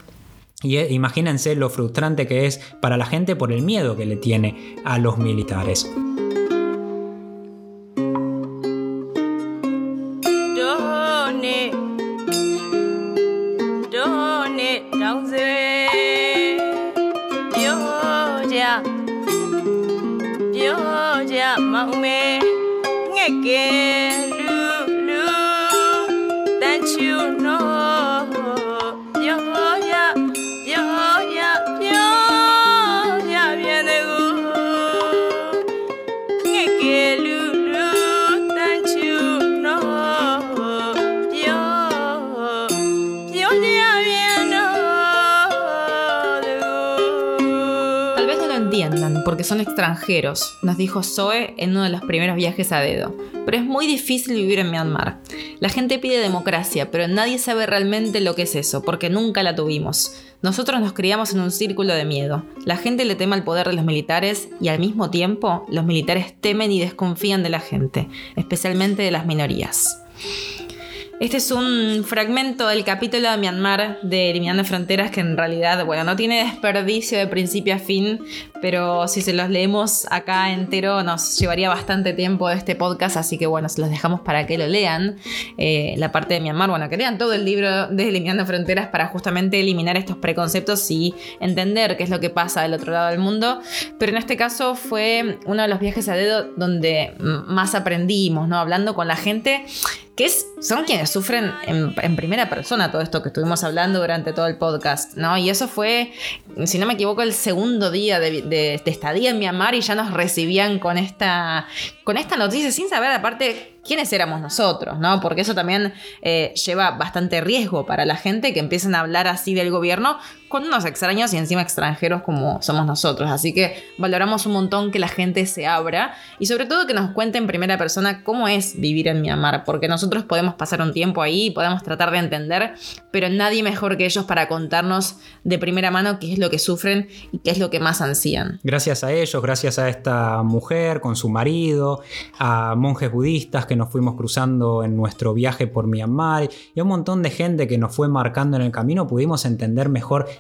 Y eh, imagínense lo frustrante que es para la gente por el miedo que le tiene a los militares. nặng mê nghe kề son extranjeros, nos dijo Zoe en uno de los primeros viajes a dedo. Pero es muy difícil vivir en Myanmar. La gente pide democracia, pero nadie sabe realmente lo que es eso, porque nunca la tuvimos. Nosotros nos criamos en un círculo de miedo. La gente le teme al poder de los militares y al mismo tiempo los militares temen y desconfían de la gente, especialmente de las minorías. Este es un fragmento del capítulo de Myanmar de Eliminando Fronteras que en realidad, bueno, no tiene desperdicio de principio a fin, pero si se los leemos acá entero nos llevaría bastante tiempo este podcast, así que bueno, se los dejamos para que lo lean. Eh, la parte de Myanmar, bueno, que lean todo el libro de Eliminando Fronteras para justamente eliminar estos preconceptos y entender qué es lo que pasa del otro lado del mundo. Pero en este caso fue uno de los viajes a dedo donde más aprendimos, ¿no? Hablando con la gente que es, son quienes sufren en, primera persona todo esto que estuvimos hablando durante todo el podcast, ¿no? Y eso fue, si no me equivoco, el segundo día de, estadía en Myanmar y ya nos recibían con esta, con esta noticia sin saber aparte quiénes éramos nosotros, ¿no? Porque eso también eh, lleva bastante riesgo para la gente que empiecen a hablar así del gobierno con unos extraños y encima extranjeros como somos nosotros. Así que valoramos un montón que la gente se abra y sobre todo que nos cuente en primera persona cómo es vivir en Myanmar, porque nosotros podemos pasar un tiempo ahí, podemos tratar de entender, pero nadie mejor que ellos para contarnos de primera mano qué es lo que sufren y qué es lo que más ansían. Gracias a ellos, gracias a esta mujer con su marido, a monjes budistas que nos fuimos cruzando en nuestro viaje por Myanmar y a un montón de gente que nos fue marcando en el camino, pudimos entender mejor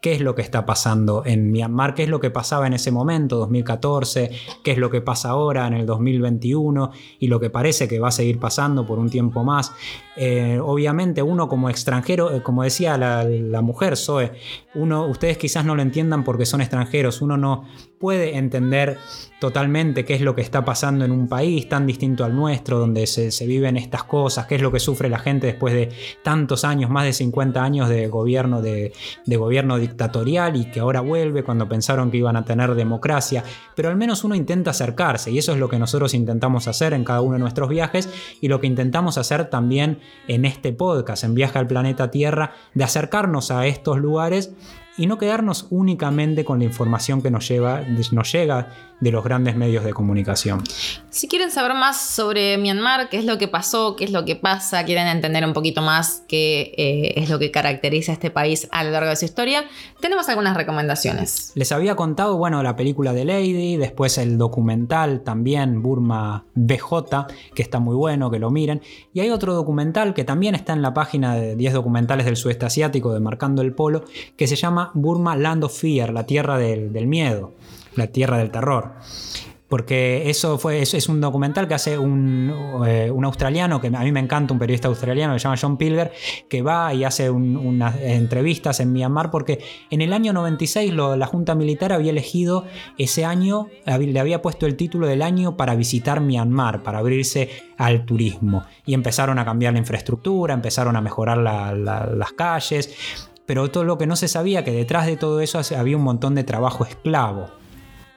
qué es lo que está pasando en Myanmar, qué es lo que pasaba en ese momento, 2014, qué es lo que pasa ahora en el 2021 y lo que parece que va a seguir pasando por un tiempo más. Eh, obviamente uno como extranjero, eh, como decía la, mujer Zoe, uno, ustedes quizás no lo entiendan porque son extranjeros, uno no puede entender totalmente qué es lo que está pasando en un país tan distinto al nuestro, donde se, viven estas cosas, qué es lo que sufre la gente después de tantos años, más de 50 años de gobierno, de, gobierno dictatorial y que ahora vuelve cuando pensaron que iban a tener democracia, pero al menos uno intenta acercarse y eso es lo que nosotros intentamos hacer en cada uno de nuestros viajes y lo que intentamos hacer también en este podcast, en Viaje al Planeta Tierra, de acercarnos a estos lugares y no quedarnos únicamente con la información que nos, lleva, nos llega de los grandes medios de comunicación. Si quieren saber más sobre Myanmar, qué es lo que pasó, qué es lo que pasa, quieren entender un poquito más qué eh, es lo que caracteriza a este país a lo largo de su historia, tenemos algunas recomendaciones. Les había contado, bueno, la película de Lady, después el documental también, Burma BJ, que está muy bueno, que lo miren. Y hay otro documental que también está en la página de 10 documentales del sudeste asiático de Marcando el Polo, que se llama Burma Land of Fear, la tierra del miedo la tierra del terror. Porque eso, fue, es un documental que hace un, eh, un, australiano, que a mí me encanta, un periodista australiano que se llama John Pilger, que va y hace unas entrevistas en Myanmar, porque en el año 96 la Junta Militar había elegido ese año, le había puesto el título del año para visitar Myanmar, para abrirse al turismo. Y empezaron a cambiar la infraestructura, empezaron a mejorar las calles, pero todo lo que no se sabía, que detrás de todo eso había un montón de trabajo esclavo.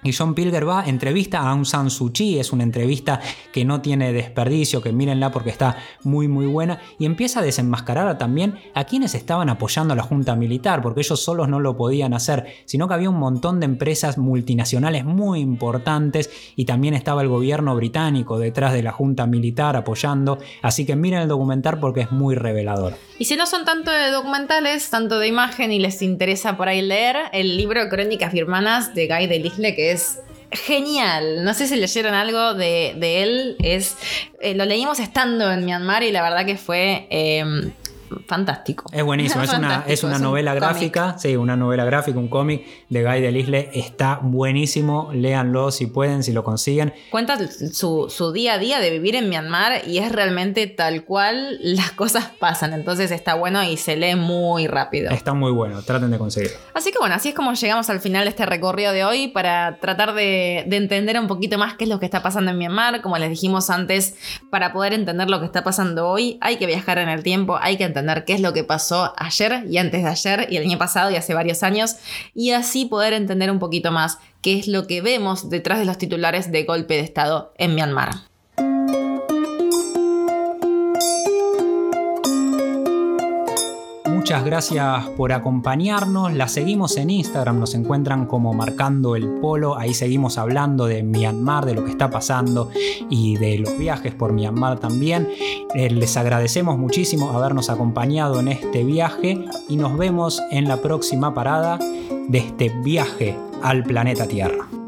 Y John Pilger va, entrevista a Aung San Suu Kyi, es una entrevista que no tiene desperdicio, que mírenla porque está muy muy buena, y empieza a desenmascarar también a quienes estaban apoyando a la Junta Militar, porque ellos solos no lo podían hacer, sino que había un montón de empresas multinacionales muy importantes y también estaba el gobierno británico detrás de la Junta Militar apoyando, así que miren el documental porque es muy revelador. Y si no son tanto de documentales, tanto de imagen y les interesa por ahí leer, el libro Crónicas Birmanas de Guy Delisle, que es genial. No sé si leyeron algo de, él. Es, eh, lo leímos estando en Myanmar y la verdad que fue em, fantástico. Es buenísimo, es, una, es una novela gráfica, sí, una novela gráfica, un cómic de Guy Delisle. Está buenísimo, léanlo si pueden, si lo consiguen. Cuenta su, día a día de vivir en Myanmar y es realmente tal cual las cosas pasan. Entonces está bueno y se lee muy rápido. Está muy bueno, traten de conseguirlo. Así que bueno, así es como llegamos al final de este recorrido de hoy para tratar de, de entender un poquito más qué es lo que está pasando en Myanmar. Como les dijimos antes, para poder entender lo que está pasando hoy, hay que viajar en el tiempo, hay que entender qué es lo que pasó ayer y antes de ayer y el año pasado y hace varios años y así poder entender un poquito más qué es lo que vemos detrás de los titulares de golpe de Estado en Myanmar. Muchas gracias por acompañarnos. La seguimos en Instagram, nos encuentran como marcando el polo. Ahí seguimos hablando de Myanmar, de lo que está pasando y de los viajes por Myanmar también. Eh, les agradecemos muchísimo habernos acompañado en este viaje y nos vemos en la próxima parada de este viaje al planeta Tierra.